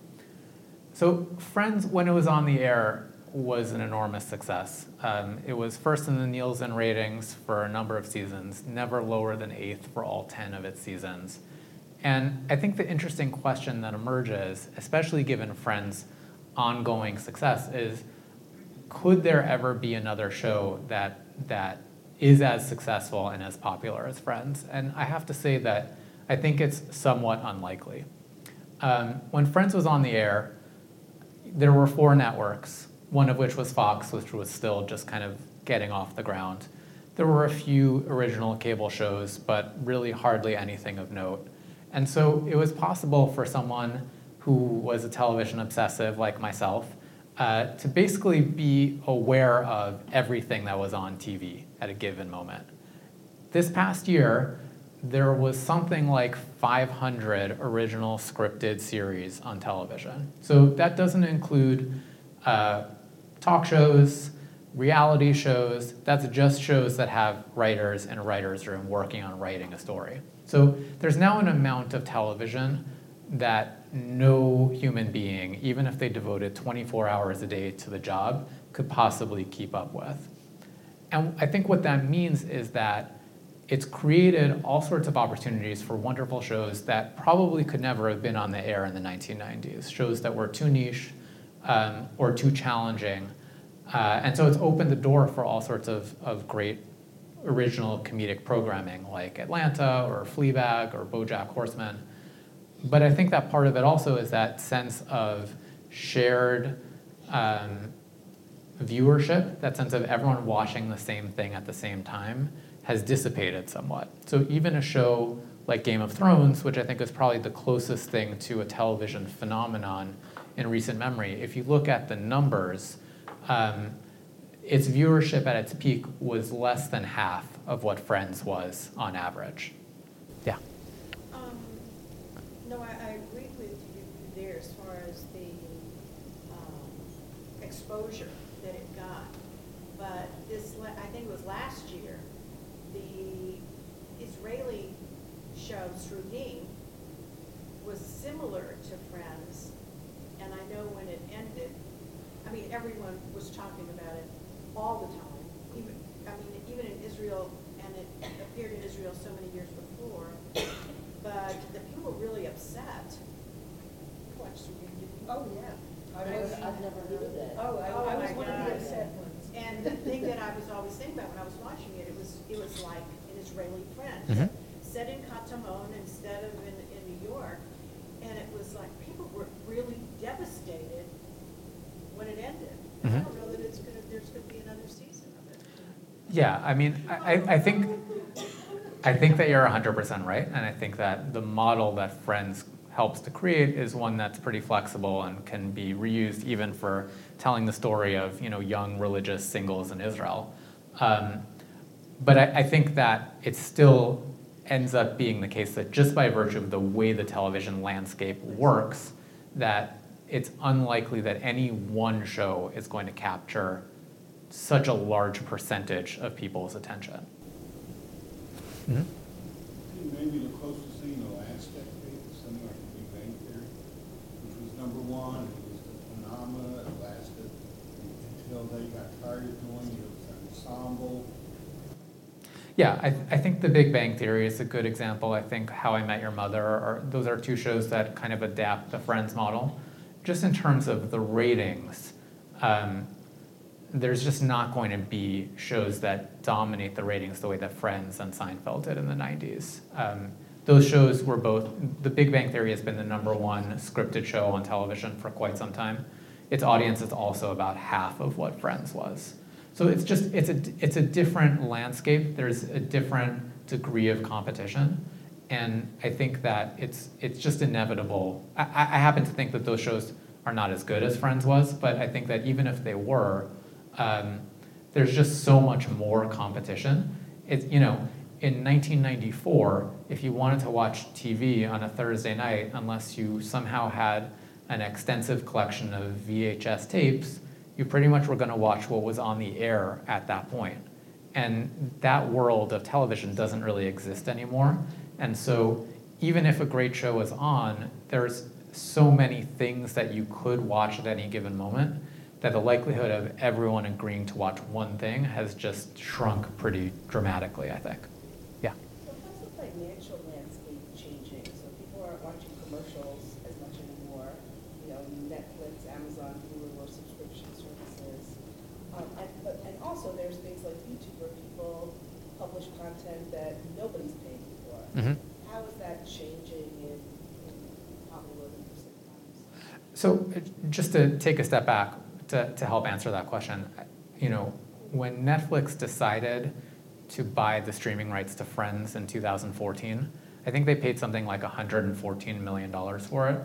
So Friends, when it was on the air, was an enormous success. Um, it was first in the Nielsen ratings for a number of seasons, never lower than eighth for all 10 of its seasons. And I think the interesting question that emerges, especially given Friends' ongoing success, is could there ever be another show that, that is as successful and as popular as Friends? And I have to say that I think it's somewhat unlikely. Um, when Friends was on the air, there were four networks, one of which was Fox, which was still just kind of getting off the ground. There were a few original cable shows, but really hardly anything of note. And so it was possible for someone who was a television obsessive like myself uh, to basically be aware of everything that was on TV at a given moment. This past year, there was something like 500 original scripted series on television. So that doesn't include uh, talk shows, reality shows. That's just shows that have writers in a writer's room working on writing a story. So there's now an amount of television that no human being, even if they devoted 24 hours a day to the job, could possibly keep up with. And I think what that means is that it's created all sorts of opportunities for wonderful shows that probably could never have been on the air in the 1990s, shows that were too niche um, or too challenging. Uh, and so it's opened the door for all sorts of, of great original comedic programming like Atlanta or Fleabag or Bojack Horseman. But I think that part of it also is that sense of shared um, viewership, that sense of everyone watching the same thing at the same time, has dissipated somewhat. So even a show like Game of Thrones, which I think is probably the closest thing to a television phenomenon in recent memory, if you look at the numbers, um, its viewership at its peak was less than half of what Friends was on average. Yeah. Um, no, I, I agree with you there as far as the, um, exposure that it got. But this, I think it was last year, the Israeli show Srugim was similar to Friends. And I know when it ended, I mean, everyone was talking about it all the time. Even, I mean, even in Israel, and it appeared in Israel so many years before. But the people were really upset. You watched Srugim, didn't you? Oh, yeah. I I was, was- I've never heard of that. Oh, I, oh I was my one of the God. upset ones. And the thing that I was always thinking about when I was watching it, it was, it was like an Israeli friend, Mhm. set in Katamon instead of in, in New York. And it was like, people were really devastated when it ended. And I Mhm. don't know that it's gonna, there's gonna be another season of it. Yeah, I mean, I, I- I think, I think that you're 100% right, and I think that the model that Friends helps to create is one that's pretty flexible and can be reused even for telling the story of you know young religious singles in Israel. Um, but I, I think that it still ends up being the case that just by virtue of the way the television landscape works, that it's unlikely that any one show is going to capture such a large percentage of people's attention. Mhm. I think maybe the closest thing in the last decade was something like the Big Bang Theory, which was number one. It was the phenomenon that lasted until they got tired of doing it. It was an ensemble. Yeah, I, I think The Big Bang Theory is a good example. I think How I Met Your Mother, are, those are two shows that kind of adapt the Friends model. Just in terms of the ratings, um, there's just not going to be shows that dominate the ratings the way that Friends and Seinfeld did in the 90s. Um, those shows were both, The Big Bang Theory has been the number one scripted show on television for quite some time. Its audience is also about half of what Friends was. So it's just, it's a, it's a different landscape. There's a different degree of competition. And I think that it's, it's just inevitable. I, I happen to think that those shows are not as good as Friends was, but I think that even if they were, um, there's just so much more competition. It's, you know, in 1994, if you wanted to watch TV on a Thursday night, unless you somehow had an extensive collection of VHS tapes, you pretty much were going to watch what was on the air at that point. And that world of television doesn't really exist anymore. And so, even if a great show is on, there's so many things that you could watch at any given moment that the likelihood of everyone agreeing to watch one thing has just shrunk pretty dramatically, I think. Yeah. So how's the financial landscape changing? So people aren't watching commercials as much anymore. You know, Netflix, Amazon, Hulu, or subscription services. Um, and, but, and also there's things like YouTube where people publish content that nobody's Mhm. How is that changing in, in popularity for sitcoms? So, just to take a step back to, to help answer that question, you know, when Netflix decided to buy the streaming rights to Friends in 2014, I think they paid something like $114 million for it.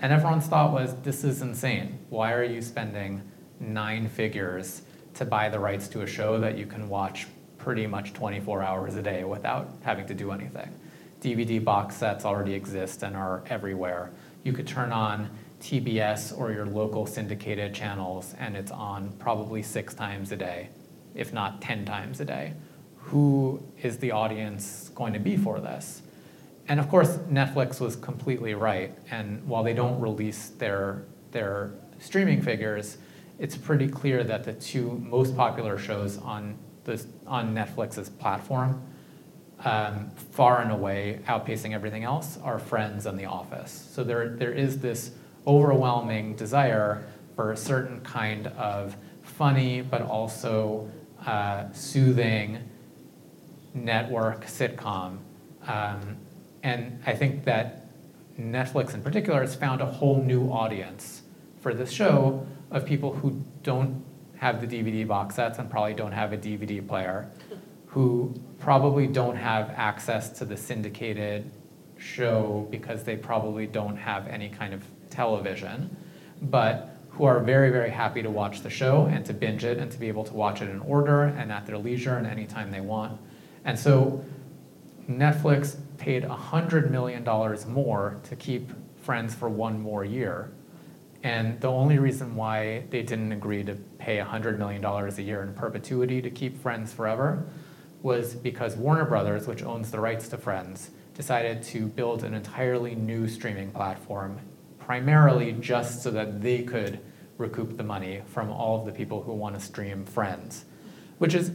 And everyone's thought was, this is insane. Why are you spending nine figures to buy the rights to a show that you can watch pretty much 24 hours a day without having to do anything? DVD box sets already exist and are everywhere. You could turn on TBS or your local syndicated channels, and it's on probably six times a day, if not 10 times a day. Who is the audience going to be for this? And of course, Netflix was completely right. And while they don't release their, their streaming figures, it's pretty clear that the two most popular shows on, this, on Netflix's platform, um, far and away outpacing everything else, are Friends and The Office. So there, there is this overwhelming desire for a certain kind of funny but also uh, soothing network sitcom. Um, and I think that Netflix in particular has found a whole new audience for this show of people who don't have the DVD box sets and probably don't have a DVD player, who probably don't have access to the syndicated show because they probably don't have any kind of television, but who are very, very happy to watch the show and to binge it and to be able to watch it in order and at their leisure and anytime they want. And so Netflix paid $100 million more to keep Friends for one more year. And the only reason why they didn't agree to pay $100 million a year in perpetuity to keep Friends forever was because Warner Brothers, which owns the rights to Friends, decided to build an entirely new streaming platform, primarily just so that they could recoup the money from all of the people who want to stream Friends, which is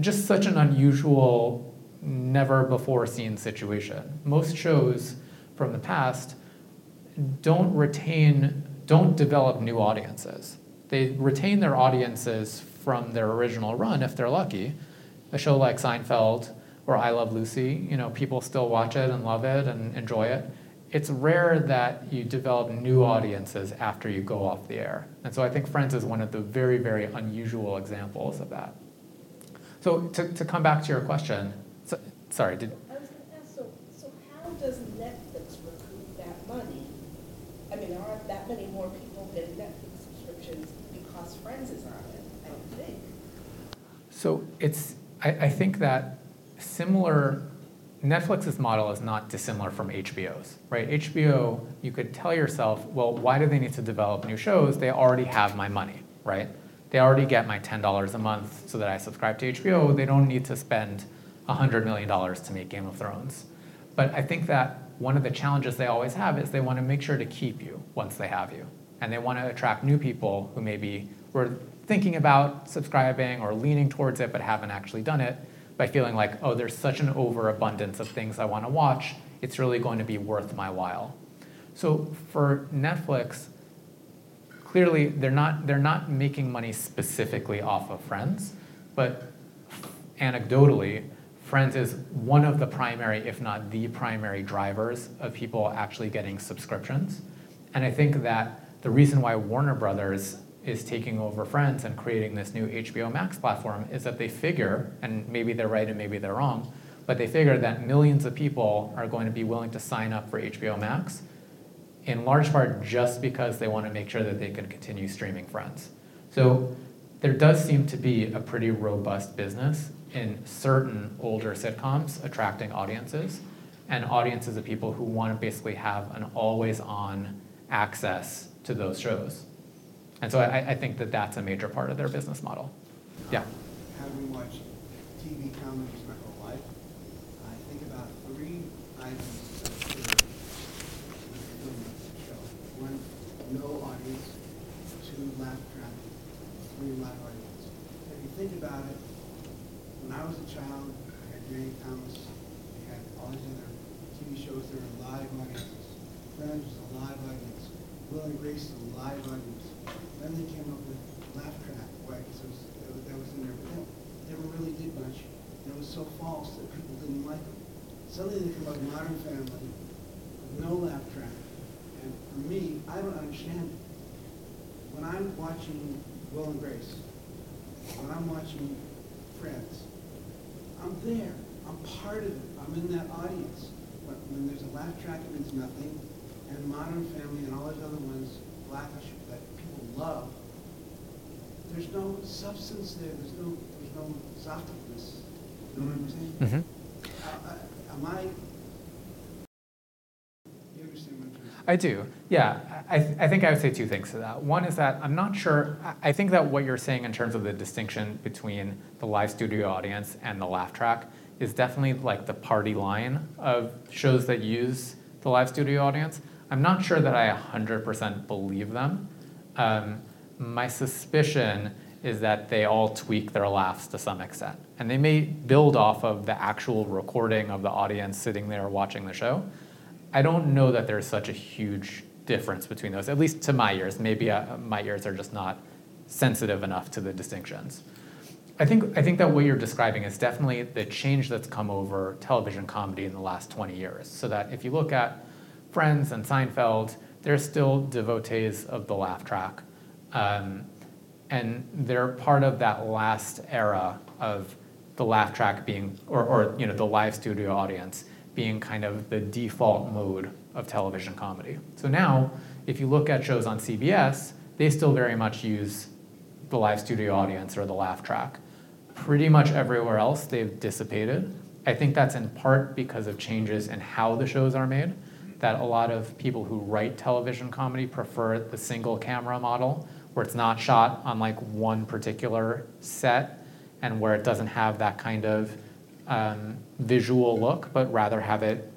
just such an unusual, never before seen situation. Most shows from the past don't retain, don't develop new audiences. They retain their audiences from their original run if they're lucky. A show like Seinfeld or I Love Lucy, you know, people still watch it and love it and enjoy it. It's rare that you develop new audiences after you go off the air. And so I think Friends is one of the very, very unusual examples of that. So to, to come back to your question, so, sorry, did, I was gonna ask, so, so how does Netflix recoup that money? I mean, there aren't that many more people getting Netflix subscriptions because Friends is on it, I don't think. So it's, I, I think that similar, Netflix's model is not dissimilar from HBO's, right? HBO, you could tell yourself, well, why do they need to develop new shows? They already have my money, right? They already get my $10 a month so that I subscribe to HBO. They don't need to spend $100 million to make Game of Thrones. But I think that one of the challenges they always have is they want to make sure to keep you once they have you. And they want to attract new people who maybe were thinking about subscribing or leaning towards it but haven't actually done it by feeling like, oh, there's such an overabundance of things I want to watch, it's really going to be worth my while. So for Netflix, clearly they're not, they're not making money specifically off of Friends, but anecdotally, Friends is one of the primary, if not the primary drivers of people actually getting subscriptions. And I think that the reason why Warner Brothers is taking over Friends and creating this new HBO Max platform is that they figure, and maybe they're right and maybe they're wrong, but they figure that millions of people are going to be willing to sign up for HBO Max in large part just because they want to make sure that they can continue streaming Friends. So there does seem to be a pretty robust business in certain older sitcoms attracting audiences and audiences of people who want to basically have an always on access to those shows. And so I, I think that that's a major part of their business model. Yeah. Having watched TV comedies my whole life, I think about three items that occur when you're show. One, no audience. Two, laugh track. Three, live audience. If you think about it, when I was a child, I had Jane Thomas, we had all these other TV shows that were live audiences. Friends was a live audience. Will and Grace was a live audience. Then they came up with laugh track, right? So that was, that was in there, but then never really did much. And it was so false that people didn't like them. Suddenly they come up with Modern Family, with no laugh track. And for me, I don't understand it. When I'm watching Will and Grace, when I'm watching Friends, I'm there. I'm part of it. I'm in that audience. When, when there's a laugh track, it means nothing. And Modern Family and all those other ones, Blackish, that people love, there's no substance there. There's no there's no softness. You know what I'm saying? Mm-hmm. Uh, uh, am I? You understand what I'm saying? I do. Yeah, I, th- I think I would say two things to that. One is that I'm not sure. I think that what you're saying in terms of the distinction between the live studio audience and the laugh track is definitely like the party line of shows that use the live studio audience. I'm not sure that I 100% believe them. Um, my suspicion is that they all tweak their laughs to some extent. And they may build off of the actual recording of the audience sitting there watching the show. I don't know that there's such a huge difference between those, at least to my ears. Maybe uh, my ears are just not sensitive enough to the distinctions. I think, I think that what you're describing is definitely the change that's come over television comedy in the last 20 years. So that if you look at Friends and Seinfeld, they're still devotees of the laugh track. Um, and they're part of that last era of the laugh track being, or, or you know, the live studio audience being kind of the default mode of television comedy. So now, if you look at shows on CBS, they still very much use the live studio audience or the laugh track. Pretty much everywhere else, they've dissipated. I think that's in part because of changes in how the shows are made that a lot of people who write television comedy prefer the single camera model, where it's not shot on like one particular set and where it doesn't have that kind of um, visual look, but rather have it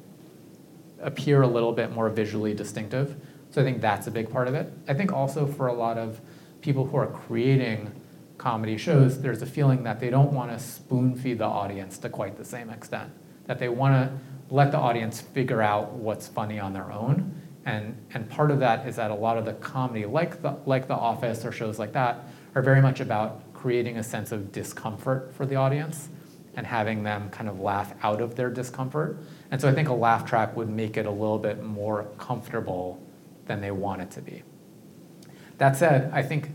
appear a little bit more visually distinctive. So I think that's a big part of it. I think also for a lot of people who are creating comedy shows, there's a feeling that they don't want to spoon feed the audience to quite the same extent. That they want to let the audience figure out what's funny on their own. And, and part of that is that a lot of the comedy, like the, like the Office or shows like that, are very much about creating a sense of discomfort for the audience and having them kind of laugh out of their discomfort. And so I think a laugh track would make it a little bit more comfortable than they want it to be. That said, I think,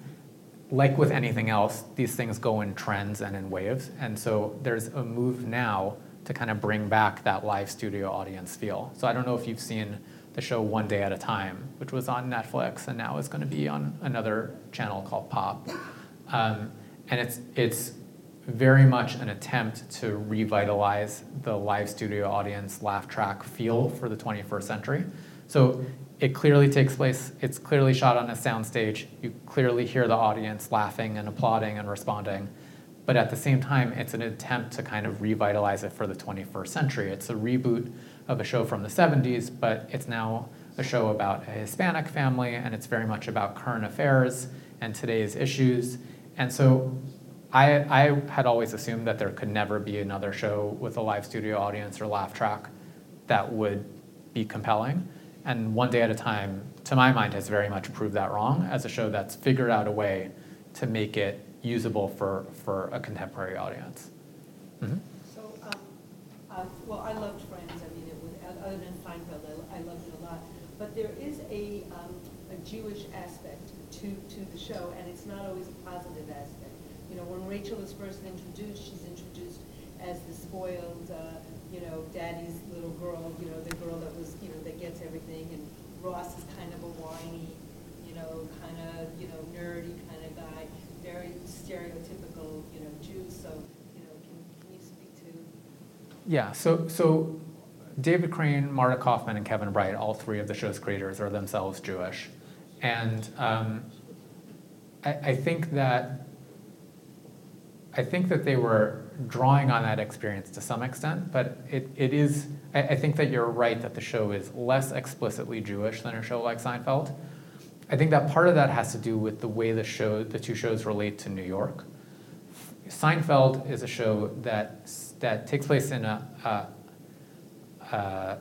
like with anything else, these things go in trends and in waves. And so there's a move now to kind of bring back that live studio audience feel. So I don't know if you've seen the show One Day at a Time, which was on Netflix and now is going to be on another channel called Pop. Um, and it's, it's very much an attempt to revitalize the live studio audience laugh track feel for the 21st century. So it clearly takes place, it's clearly shot on a soundstage. You clearly hear the audience laughing and applauding and responding but at the same time, it's an attempt to kind of revitalize it for the 21st century. It's a reboot of a show from the 70s, but it's now a show about a Hispanic family, and it's very much about current affairs and today's issues. And so I, I had always assumed that there could never be another show with a live studio audience or laugh track that would be compelling. And One Day at a Time, to my mind, has very much proved that wrong as a show that's figured out a way to make it usable for, for a contemporary audience. Mhm. So, um, uh, well, I loved Friends, I mean, it was, other than Seinfeld, I, I loved it a lot. But there is a, um, a Jewish aspect to, to the show, and it's not always a positive aspect. You know, when Rachel is first introduced, she's introduced as the spoiled, uh, you know, daddy's little girl, you know, the girl that was, you know, that gets everything, and Ross is kind of a whiny, you know, kind of, you know, nerdy kind of guy, very stereotypical, you know, Jew. So, you know, can, can you speak to? Yeah, so, so David Crane, Marta Kauffman, and Kevin Bright, all three of the show's creators, are themselves Jewish. And um, I, I think that I think that they were drawing on that experience to some extent, but it, it is, I, I think that you're right that the show is less explicitly Jewish than a show like Seinfeld. I think that part of that has to do with the way the show, the two shows relate to New York. Seinfeld is a show that that takes place in a, a, a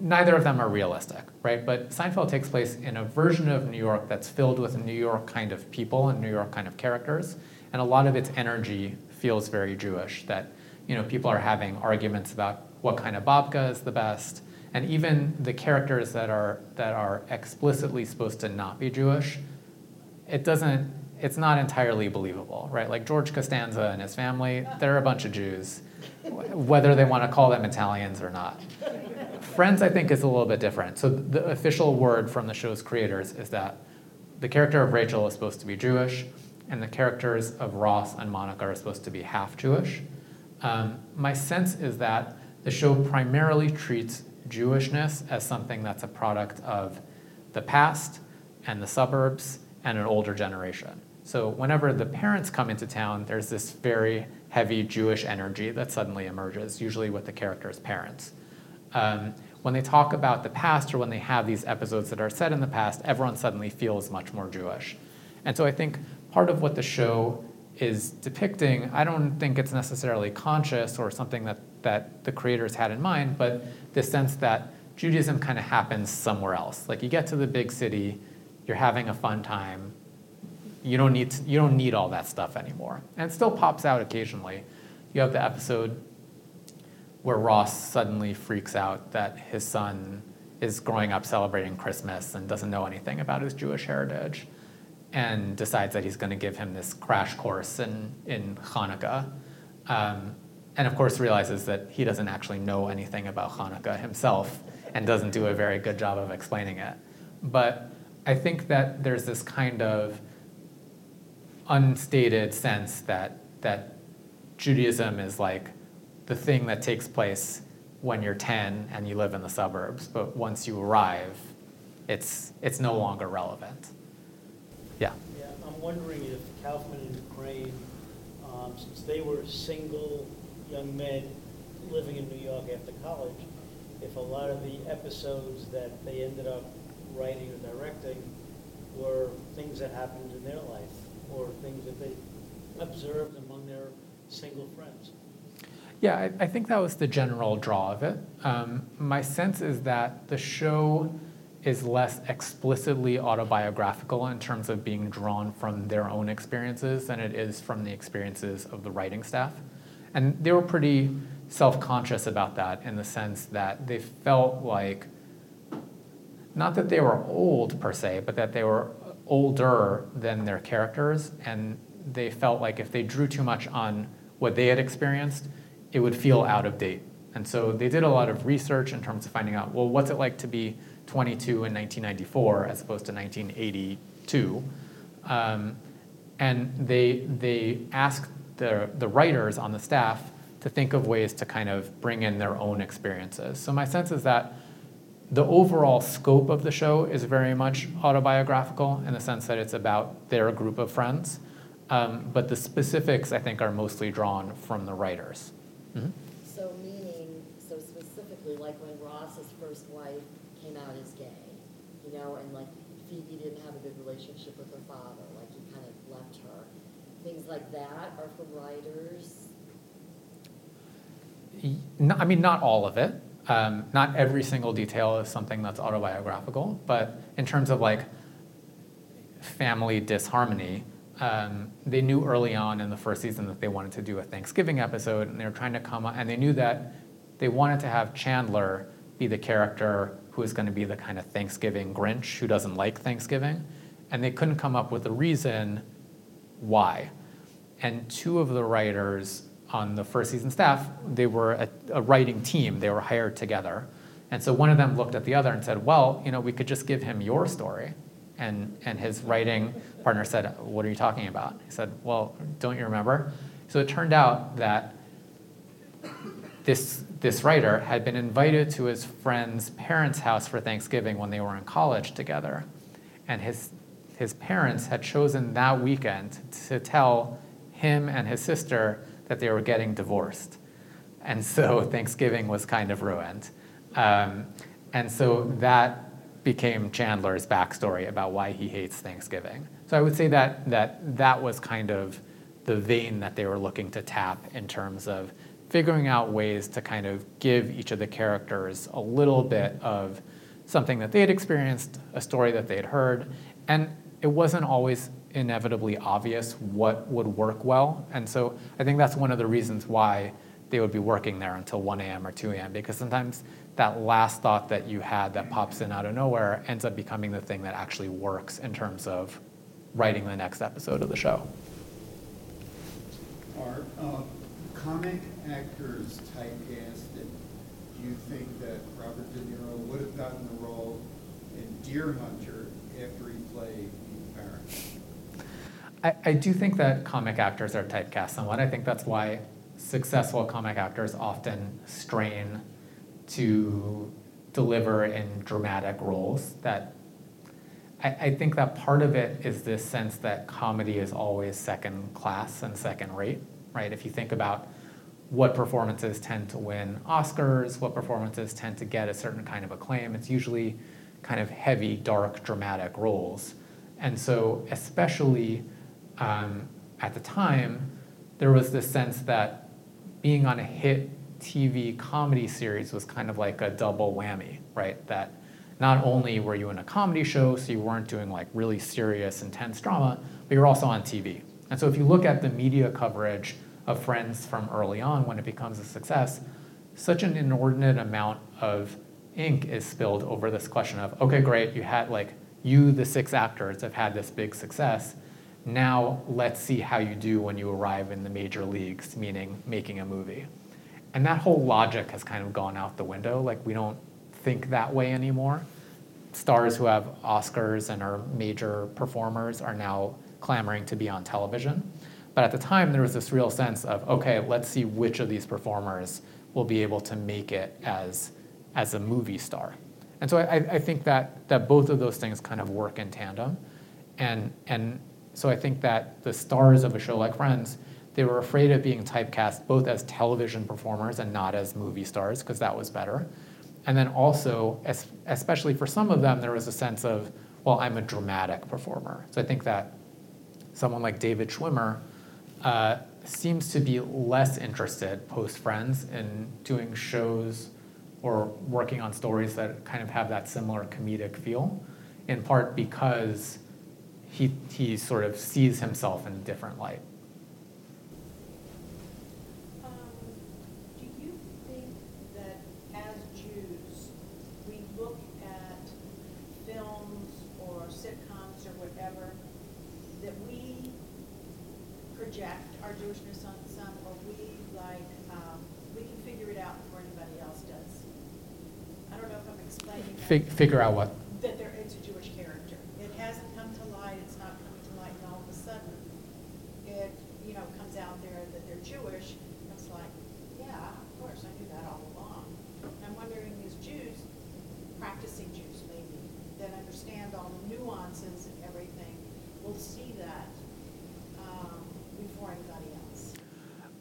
neither of them are realistic, right? But Seinfeld takes place in a version of New York that's filled with New York kind of people and New York kind of characters, and a lot of its energy feels very Jewish. That you know people are having arguments about what kind of babka is the best, and even the characters that are that are explicitly supposed to not be Jewish, it doesn't. It's not entirely believable, right? Like George Costanza and his family, they're a bunch of Jews, whether they want to call them Italians or not. Friends, I think, is a little bit different. So the official word from the show's creators is that the character of Rachel is supposed to be Jewish, and the characters of Ross and Monica are supposed to be half Jewish. Um, my sense is that the show primarily treats Jewishness as something that's a product of the past and the suburbs and an older generation. So whenever the parents come into town, there's this very heavy Jewish energy that suddenly emerges, usually with the character's parents. Um, when they talk about the past or when they have these episodes that are set in the past, everyone suddenly feels much more Jewish. And so I think part of what the show is depicting, I don't think it's necessarily conscious or something that, that the creators had in mind, but the sense that Judaism kind of happens somewhere else. Like you get to the big city, you're having a fun time, you don't need to, you don't need all that stuff anymore. And it still pops out occasionally. You have the episode where Ross suddenly freaks out that his son is growing up celebrating Christmas and doesn't know anything about his Jewish heritage and decides that he's going to give him this crash course in, in Hanukkah. Um, and of course realizes that he doesn't actually know anything about Hanukkah himself and doesn't do a very good job of explaining it. But I think that there's this kind of unstated sense that, that Judaism is like the thing that takes place when you're 10 and you live in the suburbs, but once you arrive, it's, it's no longer relevant. Yeah. Yeah, I'm wondering if Kauffman and Crane, um, since they were single young men living in New York after college, if a lot of the episodes that they ended up writing or directing were things that happened in their life or things that they observed among their single friends. Yeah, I, I, think that was the general draw of it. Um, my sense is that the show is less explicitly autobiographical in terms of being drawn from their own experiences than it is from the experiences of the writing staff. And they were pretty self conscious about that in the sense that they felt like, not that they were old per se, but that they were older than their characters. And they felt like if they drew too much on what they had experienced, it would feel out of date. And so they did a lot of research in terms of finding out, well, what's it like to be 22 in 1994 as opposed to 1982? Um, and they, they asked the, the writers on the staff to think of ways to kind of bring in their own experiences. So my sense is that the overall scope of the show is very much autobiographical in the sense that it's about their group of friends. Um, but the specifics, I think, are mostly drawn from the writers. Mhm. So meaning, so specifically, like when Ross's first wife came out as gay, you know, and like Phoebe didn't have a good relationship with her father, like he kind of left her. Things like that are from writers. I mean, not all of it. Um, not every single detail is something that's autobiographical, but in terms of like family disharmony, um, they knew early on in the first season that they wanted to do a Thanksgiving episode, and they were trying to come up, and they knew that they wanted to have Chandler be the character who is going to be the kind of Thanksgiving Grinch who doesn't like Thanksgiving, and they couldn't come up with a reason why. And two of the writers on the first season staff, they were a, a writing team, they were hired together. And so one of them looked at the other and said, Well, you know, we could just give him your story. And, and his writing partner said, What are you talking about? He said, Well, don't you remember? So it turned out that this, this writer had been invited to his friend's parents' house for Thanksgiving when they were in college together. And his, his parents had chosen that weekend to tell him and his sister that they were getting divorced. And so [laughs] Thanksgiving was kind of ruined. Um, and so that became Chandler's backstory about why he hates Thanksgiving. So I would say that that, that was kind of the vein that they were looking to tap in terms of figuring out ways to kind of give each of the characters a little bit of something that they had experienced, a story that they had heard, and it wasn't always inevitably obvious what would work well. And so I think that's one of the reasons why they would be working there until 1 a.m. or 2 a.m. because sometimes that last thought that you had that pops in out of nowhere ends up becoming the thing that actually works in terms of writing the next episode of the show. Are uh, comic actors typecasted? Do you think that Robert De Niro would have gotten the role in Deer Hunter after he played Pete Parent? I, I do think that comic actors are typecast somewhat. I think that's why successful comic actors often strain to deliver in dramatic roles. That I, I think that part of it is this sense that comedy is always second class and second rate, right? If you think about what performances tend to win Oscars, what performances tend to get a certain kind of acclaim, it's usually kind of heavy, dark, dramatic roles. And so, especially um, at the time, there was this sense that being on a hit TV comedy series was kind of like a double whammy, right? That not only were you in a comedy show, so you weren't doing like really serious, intense drama, but you're also on TV. And so if you look at the media coverage of Friends from early on when it becomes a success, such an inordinate amount of ink is spilled over this question of, okay, great, you had like, you, the six actors, have had this big success. Now let's see how you do when you arrive in the major leagues, meaning making a movie. And that whole logic has kind of gone out the window. Like, we don't think that way anymore. Stars who have Oscars and are major performers are now clamoring to be on television. But at the time, there was this real sense of, okay, let's see which of these performers will be able to make it as, as a movie star. And so I, I think that, that both of those things kind of work in tandem. And, and so I think that the stars of a show like Friends, they were afraid of being typecast both as television performers and not as movie stars, because that was better. And then also, especially for some of them, there was a sense of, well, I'm a dramatic performer. So I think that someone like David Schwimmer uh, seems to be less interested post Friends in doing shows or working on stories that kind of have that similar comedic feel, in part because he, he sort of sees himself in a different light. Um, do you think that as Jews, we look at films or sitcoms or whatever, that we project our Jewishness on some, or we like, um, we can figure it out before anybody else does? I don't know if I'm explaining. Fig- figure out what? That there is a Jewish character. It hasn't come to light, it's not coming to light, and all of a sudden, it, you know, comes out there that they're Jewish, and it's like, yeah, of course, I knew that all along. I'm wondering, as Jews, practicing Jews maybe, that understand all the nuances and everything, will see that, um,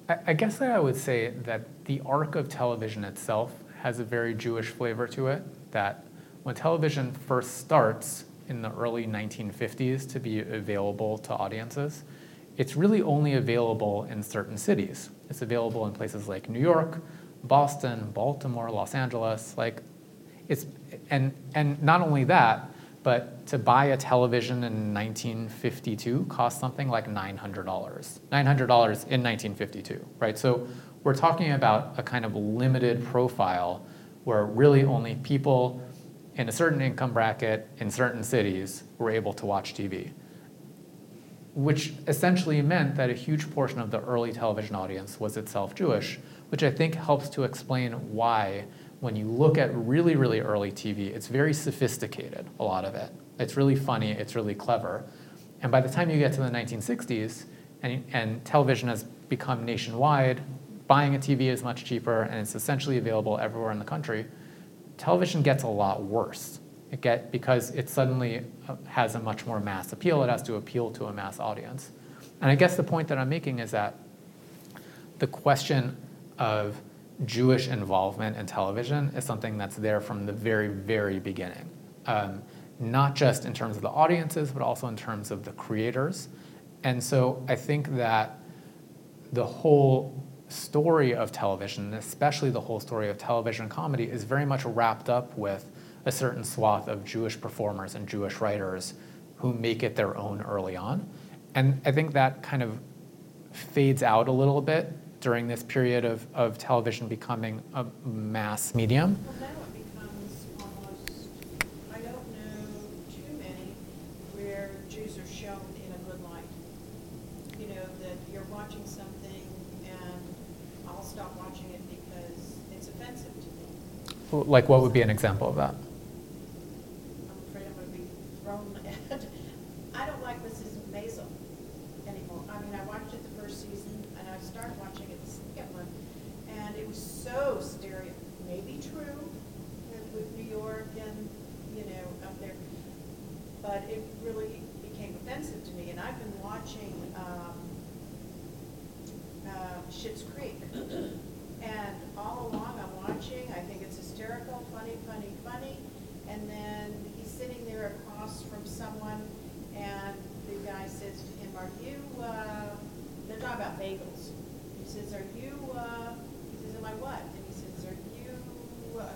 I, guess that I would say that the arc of television itself has a very Jewish flavor to it. That when television first starts in the early 1950s to be available to audiences, it's really only available in certain cities. It's available in places like New York, Boston, Baltimore, Los Angeles. Like, it's and and not only that, but to buy a television in 1952 cost something like $900. $900 in 1952, right? So we're talking about a kind of limited profile where really only people in a certain income bracket in certain cities were able to watch TV. Which essentially meant that a huge portion of the early television audience was itself Jewish, which I think helps to explain why when you look at really, really early TV, it's very sophisticated, a lot of it. It's really funny, it's really clever. And by the time you get to the 1960s, and, and television has become nationwide, buying a TV is much cheaper, and it's essentially available everywhere in the country, television gets a lot worse. It get, because it suddenly uh, has a much more mass appeal, it has to appeal to a mass audience. And I guess the point that I'm making is that the question of Jewish involvement in television is something that's there from the very, very beginning. Um, not just in terms of the audiences, but also in terms of the creators. And so I think that the whole story of television, especially the whole story of television comedy, is very much wrapped up with a certain swath of Jewish performers and Jewish writers who make it their own early on. And I think that kind of fades out a little bit during this period of, of television becoming a mass medium. Well, now it becomes almost, I don't know too many where Jews are shown in a good light. You know, that you're watching something and I'll stop watching it because it's offensive to me. Like, what would be an example of that? I'm afraid I'm gonna be thrown at, I don't like Mrs. Maisel anymore. I mean, I watched it the first season and I started watching it the second one. And it was so stereo, maybe true with- with New York and, you know, up there. But it really became offensive to me and I've been watching, um, uh, Schitt's Creek. And all along I'm watching, I think it's hysterical, funny, funny, funny. And then he's sitting there across from someone and the guy says to him, are you, uh, they're talking about bagels. He says, are you, uh, he says, am I what? And he says, are you, uh,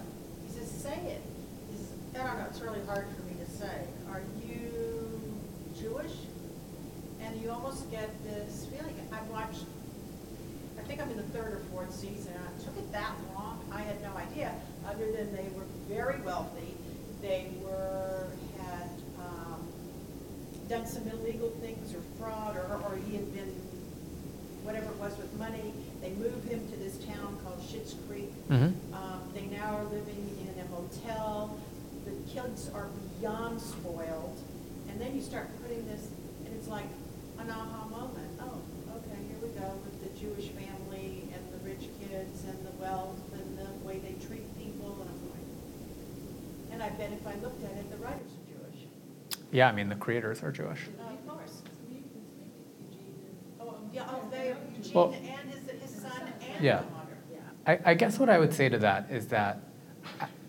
he says, say it. He says, I don't know, it's really hard for me to say. Are you Jewish? And you almost get this feeling, I've watched think I'm in the third or fourth season. It took it that long. I had no idea, other than they were very wealthy. They were, had um, done some illegal things or fraud, or, or he had been, whatever it was with money. They moved him to this town called Schitt's Creek. Mhm. Um, They now are living in a motel. The kids are beyond spoiled. And then you start putting this, and it's like an aha moment. Oh, okay, here we go with the Jewish family and the rich kids and the wealth and the way they treat people. And I'm like, and I bet if I looked at it, the writers are Jewish. Yeah, I mean, the creators are Jewish. Of course. Oh, yeah, oh, they, Eugene Well- and his, his son and Yeah. daughter. I, I guess what I would say to that is that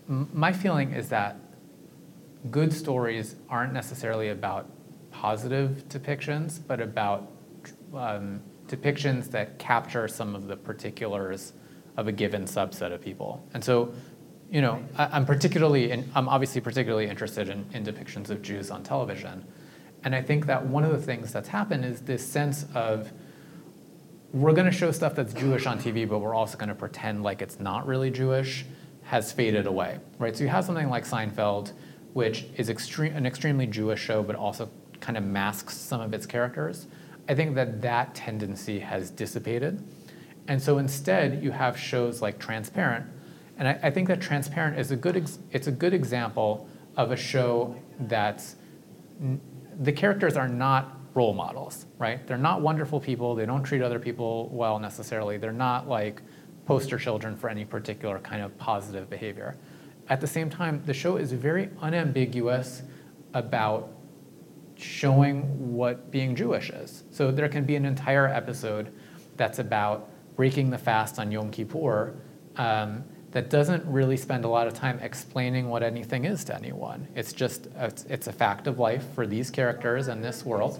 my feeling is that good stories aren't necessarily about positive depictions, but about um, depictions that capture some of the particulars of a given subset of people. And so, you know, I, I'm particularly, in, I'm obviously particularly interested in, in depictions of Jews on television. And I think that one of the things that's happened is this sense of we're going to show stuff that's Jewish on TV, but we're also going to pretend like it's not really Jewish, has faded away, right? So you have something like Seinfeld, which is extreme, an extremely Jewish show, but also kind of masks some of its characters. I think that that tendency has dissipated. And so instead, you have shows like Transparent, and I, I think that Transparent is a good, ex- it's a good example of a show that's n- the characters are not role models, right? They're not wonderful people. They don't treat other people well necessarily. They're not like poster children for any particular kind of positive behavior. At the same time, the show is very unambiguous about showing what being Jewish is. So there can be an entire episode that's about breaking the fast on Yom Kippur um, that doesn't really spend a lot of time explaining what anything is to anyone. It's just it's, it's a fact of life for these characters and this world.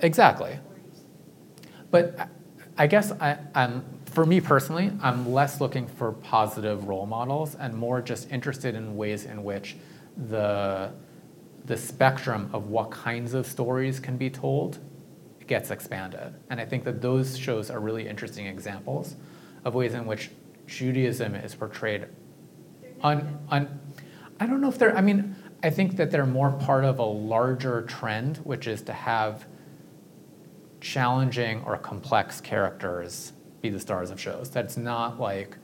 Exactly. But I- guess I, I'm, for me personally, I'm less looking for positive role models and more just interested in ways in which the, the spectrum of what kinds of stories can be told gets expanded. And I think that those shows are really interesting examples of ways in which Judaism is portrayed on un, I don't know if they're, I mean, I think that they're more part of a larger trend, which is to have challenging or complex characters be the stars of shows. That's not like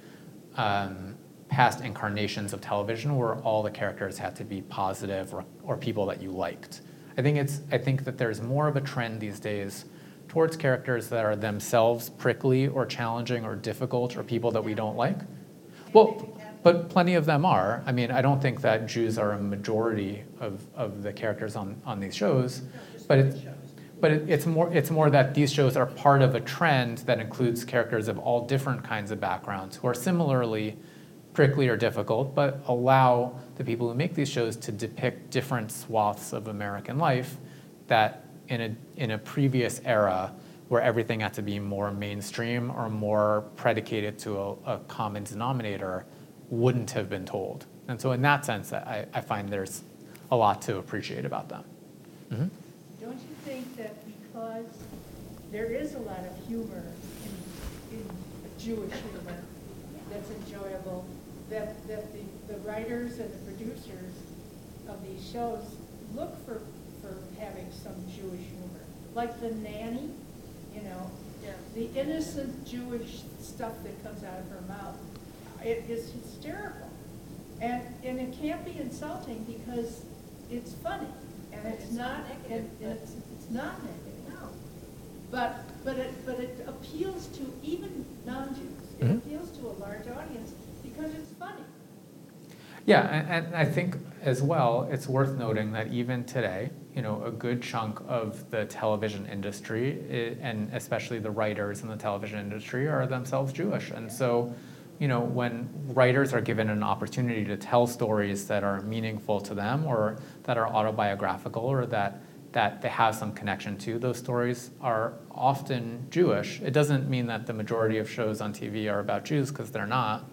um, past incarnations of television where all the characters had to be positive or, or people that you liked. I think it's I think that there's more of a trend these days towards characters that are themselves prickly or challenging or difficult or people that we don't like. Well, but plenty of them are. I mean, I don't think that Jews are a majority of, of the characters on, on these shows, but but it, it's more it's more that these shows are part of a trend that includes characters of all different kinds of backgrounds who are similarly prickly or difficult, but allow the people who make these shows to depict different swaths of American life that in a in a previous era where everything had to be more mainstream or more predicated to a, a common denominator wouldn't have been told. And so in that sense, I, I find there's a lot to appreciate about them. Mhm. Don't you think that because there is a lot of humor in, in Jewish humor that's enjoyable, that, that the, the writers and the producers of these shows look for, for having some Jewish humor? Like The Nanny, you know, the innocent Jewish stuff that comes out of her mouth, it is hysterical. And, and it can't be insulting because it's funny, and it's It's not, not and negative, but- it's, it's not negative, no. But, but it, but it appeals to even non-Jews. It Mhm. appeals to a large audience because it's funny. Yeah, and, and I think as well, it's worth noting that even today, you know, a good chunk of the television industry, i- and especially the writers in the television industry, are themselves Jewish. And so, you know, when writers are given an opportunity to tell stories that are meaningful to them or that are autobiographical or that that they have some connection to, those stories are often Jewish. It doesn't mean that the majority of shows on TV are about Jews because they're not,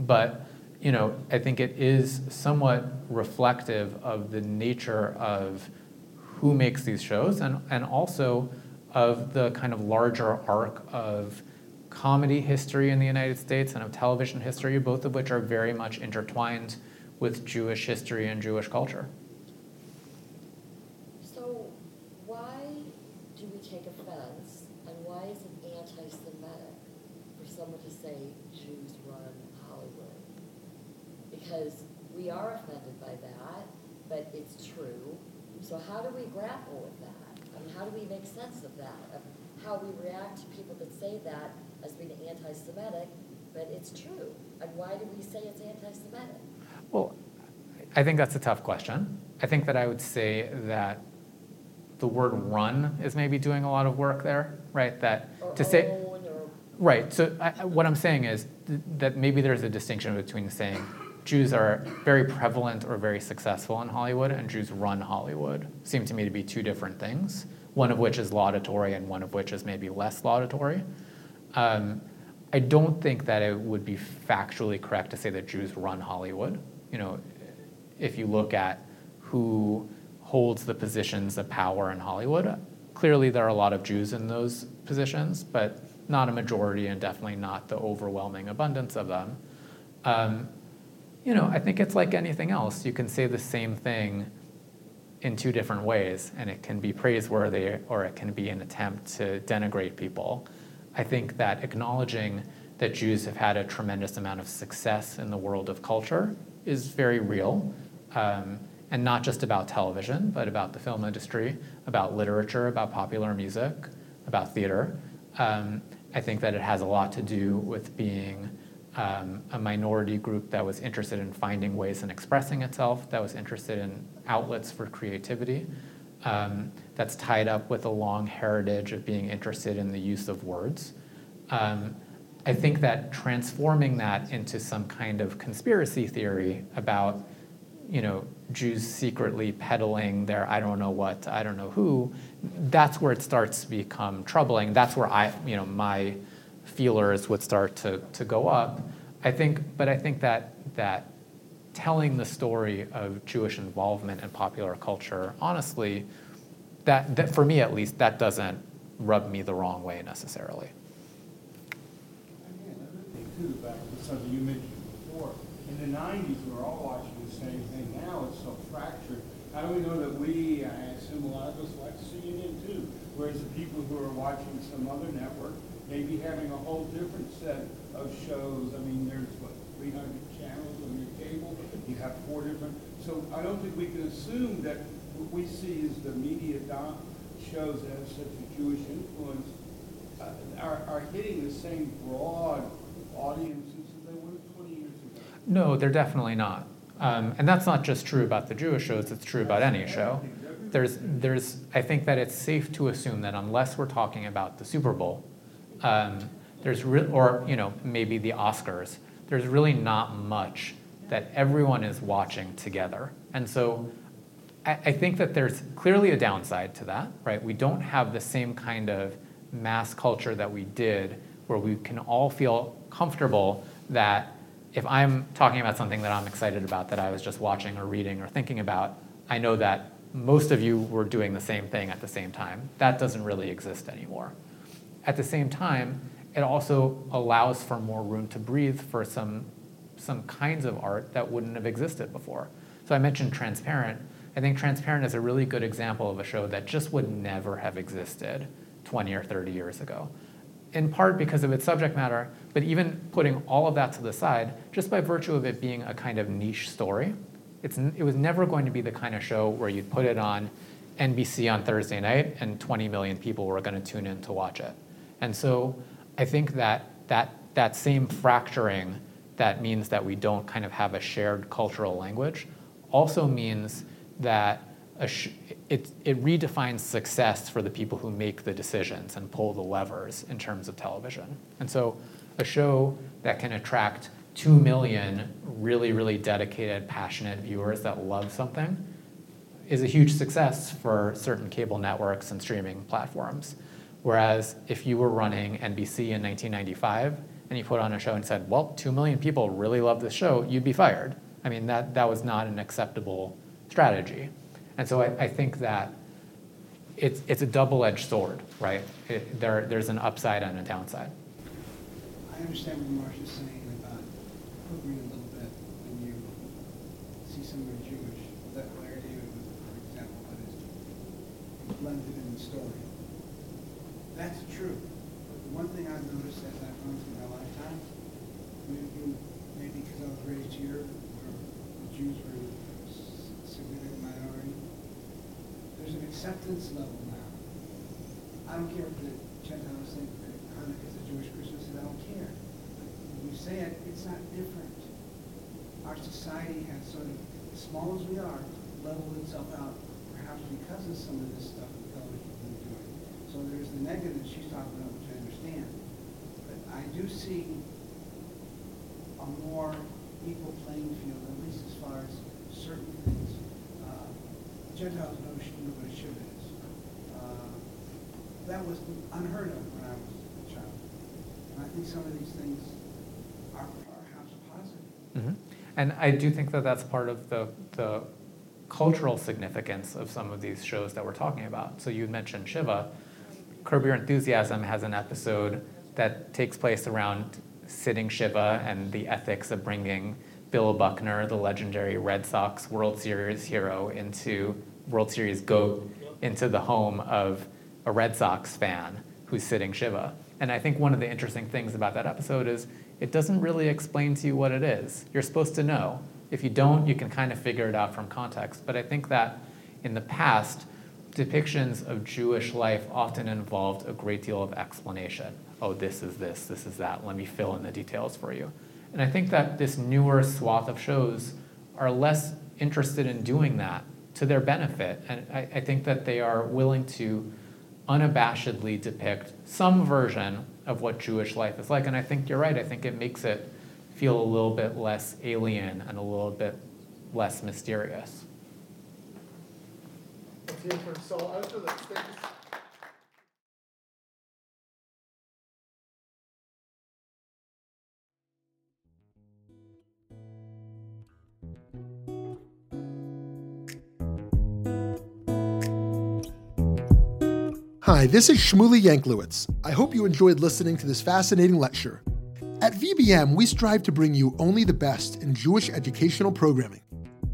but you know, I think it is somewhat reflective of the nature of who makes these shows and, and also of the kind of larger arc of comedy history in the United States and of television history, both of which are very much intertwined with Jewish history and Jewish culture. So why do we take offense and why is it anti-Semitic for someone to say Jews run Hollywood? Because we are offended by that, but it's true. So how do we grapple with that? I mean, how do we make sense of that? Of how we react to people that say that as being anti-Semitic, but it's true. And why do we say it's anti-Semitic? Well, I think that's a tough question. I think that I would say that the word run is maybe doing a lot of work there, right? That Or to say, or right. So I, what I'm saying is th- that maybe there's a distinction between saying Jews are very prevalent or very successful in Hollywood and Jews run Hollywood. Seem to me to be two different things. One of which is laudatory and one of which is maybe less laudatory. Um, I don't think that it would be factually correct to say that Jews run Hollywood. You know, if you look at who holds the positions of power in Hollywood, clearly there are a lot of Jews in those positions, but not a majority and definitely not the overwhelming abundance of them. Um, you know, I think it's like anything else. You can say the same thing in two different ways, and it can be praiseworthy or it can be an attempt to denigrate people. I think that acknowledging that Jews have had a tremendous amount of success in the world of culture is very real, um, and not just about television, but about the film industry, about literature, about popular music, about theater. Um, I think that it has a lot to do with being um, a minority group that was interested in finding ways in expressing itself, that was interested in outlets for creativity, um, that's tied up with a long heritage of being interested in the use of words. Um, I think that transforming that into some kind of conspiracy theory about, you know, Jews secretly peddling their I don't know what, I don't know who, that's where it starts to become troubling. That's where I, you know, my feelers would start to, to go up. I think, but I think that that telling the story of Jewish involvement in popular culture, honestly, that, that for me at least, that doesn't rub me the wrong way necessarily. Again, another thing too, back to something you mentioned before, in the nineties, we were all watching the same thing, now it's so fractured. How do we know that we, I assume a lot of us watch CNN too, whereas the people who are watching some other network may be having a whole different set of shows. I mean, there's what, three hundred channels on your cable, you have four different, so I don't think we can assume that what we see is the media dom shows that have such a Jewish influence uh, are, are hitting the same broad audiences as they were 20 years ago. No, they're definitely not. Um, and that's not just true about the Jewish shows, it's true about any show. There's, there's, I think that it's safe to assume that unless we're talking about the Super Bowl, um, there's re- or you know maybe the Oscars, there's really not much that everyone is watching together. And so I, I think that there's clearly a downside to that, right? We don't have the same kind of mass culture that we did where we can all feel comfortable that if I'm talking about something that I'm excited about that I was just watching or reading or thinking about, I know that most of you were doing the same thing at the same time. That doesn't really exist anymore. At the same time, it also allows for more room to breathe for some, some kinds of art that wouldn't have existed before. So I mentioned Transparent. I think Transparent is a really good example of a show that just would never have existed 20 or 30 years ago. In part because of its subject matter, but even putting all of that to the side, just by virtue of it being a kind of niche story, it's, it was never going to be the kind of show where you'd put it on NBC on Thursday night and 20 million people were going to tune in to watch it. And so I think that that, that same fracturing that means that we don't kind of have a shared cultural language also means that sh- it, it redefines success for the people who make the decisions and pull the levers in terms of television. And so a show that can attract 2 million really, really dedicated, passionate viewers that love something is a huge success for certain cable networks and streaming platforms. Whereas if you were running NBC in 1995 and you put on a show and said, well, 2 million people really love this show, you'd be fired. I mean, that, that was not an acceptable strategy. And so I, I think that it's, it's a double-edged sword, right? It, there, there's an upside and a downside. I understand what Marcia's saying about quivering a little bit when you see somebody Jewish. That Larry David was perfect example it. It's blended. That's true. But the one thing I've noticed as I've gone through my lifetime, maybe, maybe because I was raised here, where the Jews were a significant minority, there's an acceptance level now. I don't care if the Gentiles think that Hanukkah is a Jewish Christmas, and I don't care. When you say it, it's not different. Our society has sort of, as small as we are, leveled itself out, perhaps because of some of this stuff that television's been doing. There's the negative that she's talking about, which I understand. But I do see a more equal playing field, at least as far as certain things. Uh, Gentiles know, what a shiva is. Uh, that was unheard of when I was a child. And I think some of these things are perhaps positive. Mm-hmm. And I do think that that's part of the, the cultural significance of some of these shows that we're talking about. So you mentioned Shiva. Curb Your Enthusiasm has an episode that takes place around sitting Shiva and the ethics of bringing Bill Buckner, the legendary Red Sox World Series hero, into World Series GOAT, into the home of a Red Sox fan who's sitting Shiva. And I think one of the interesting things about that episode is it doesn't really explain to you what it is. You're supposed to know. If you don't, you can kind of figure it out from context. But I think that in the past, depictions of Jewish life often involved a great deal of explanation. Oh, this is this, this is that. Let me fill in the details for you. And I think that this newer swath of shows are less interested in doing that to their benefit. And I, I think that they are willing to unabashedly depict some version of what Jewish life is like. And I think you're right. I think it makes it feel a little bit less alien and a little bit less mysterious. Thank you. Hi, this is Shmuly Yanklowitz. I hope you enjoyed listening to this fascinating lecture. At VBM, we strive to bring you only the best in Jewish educational programming.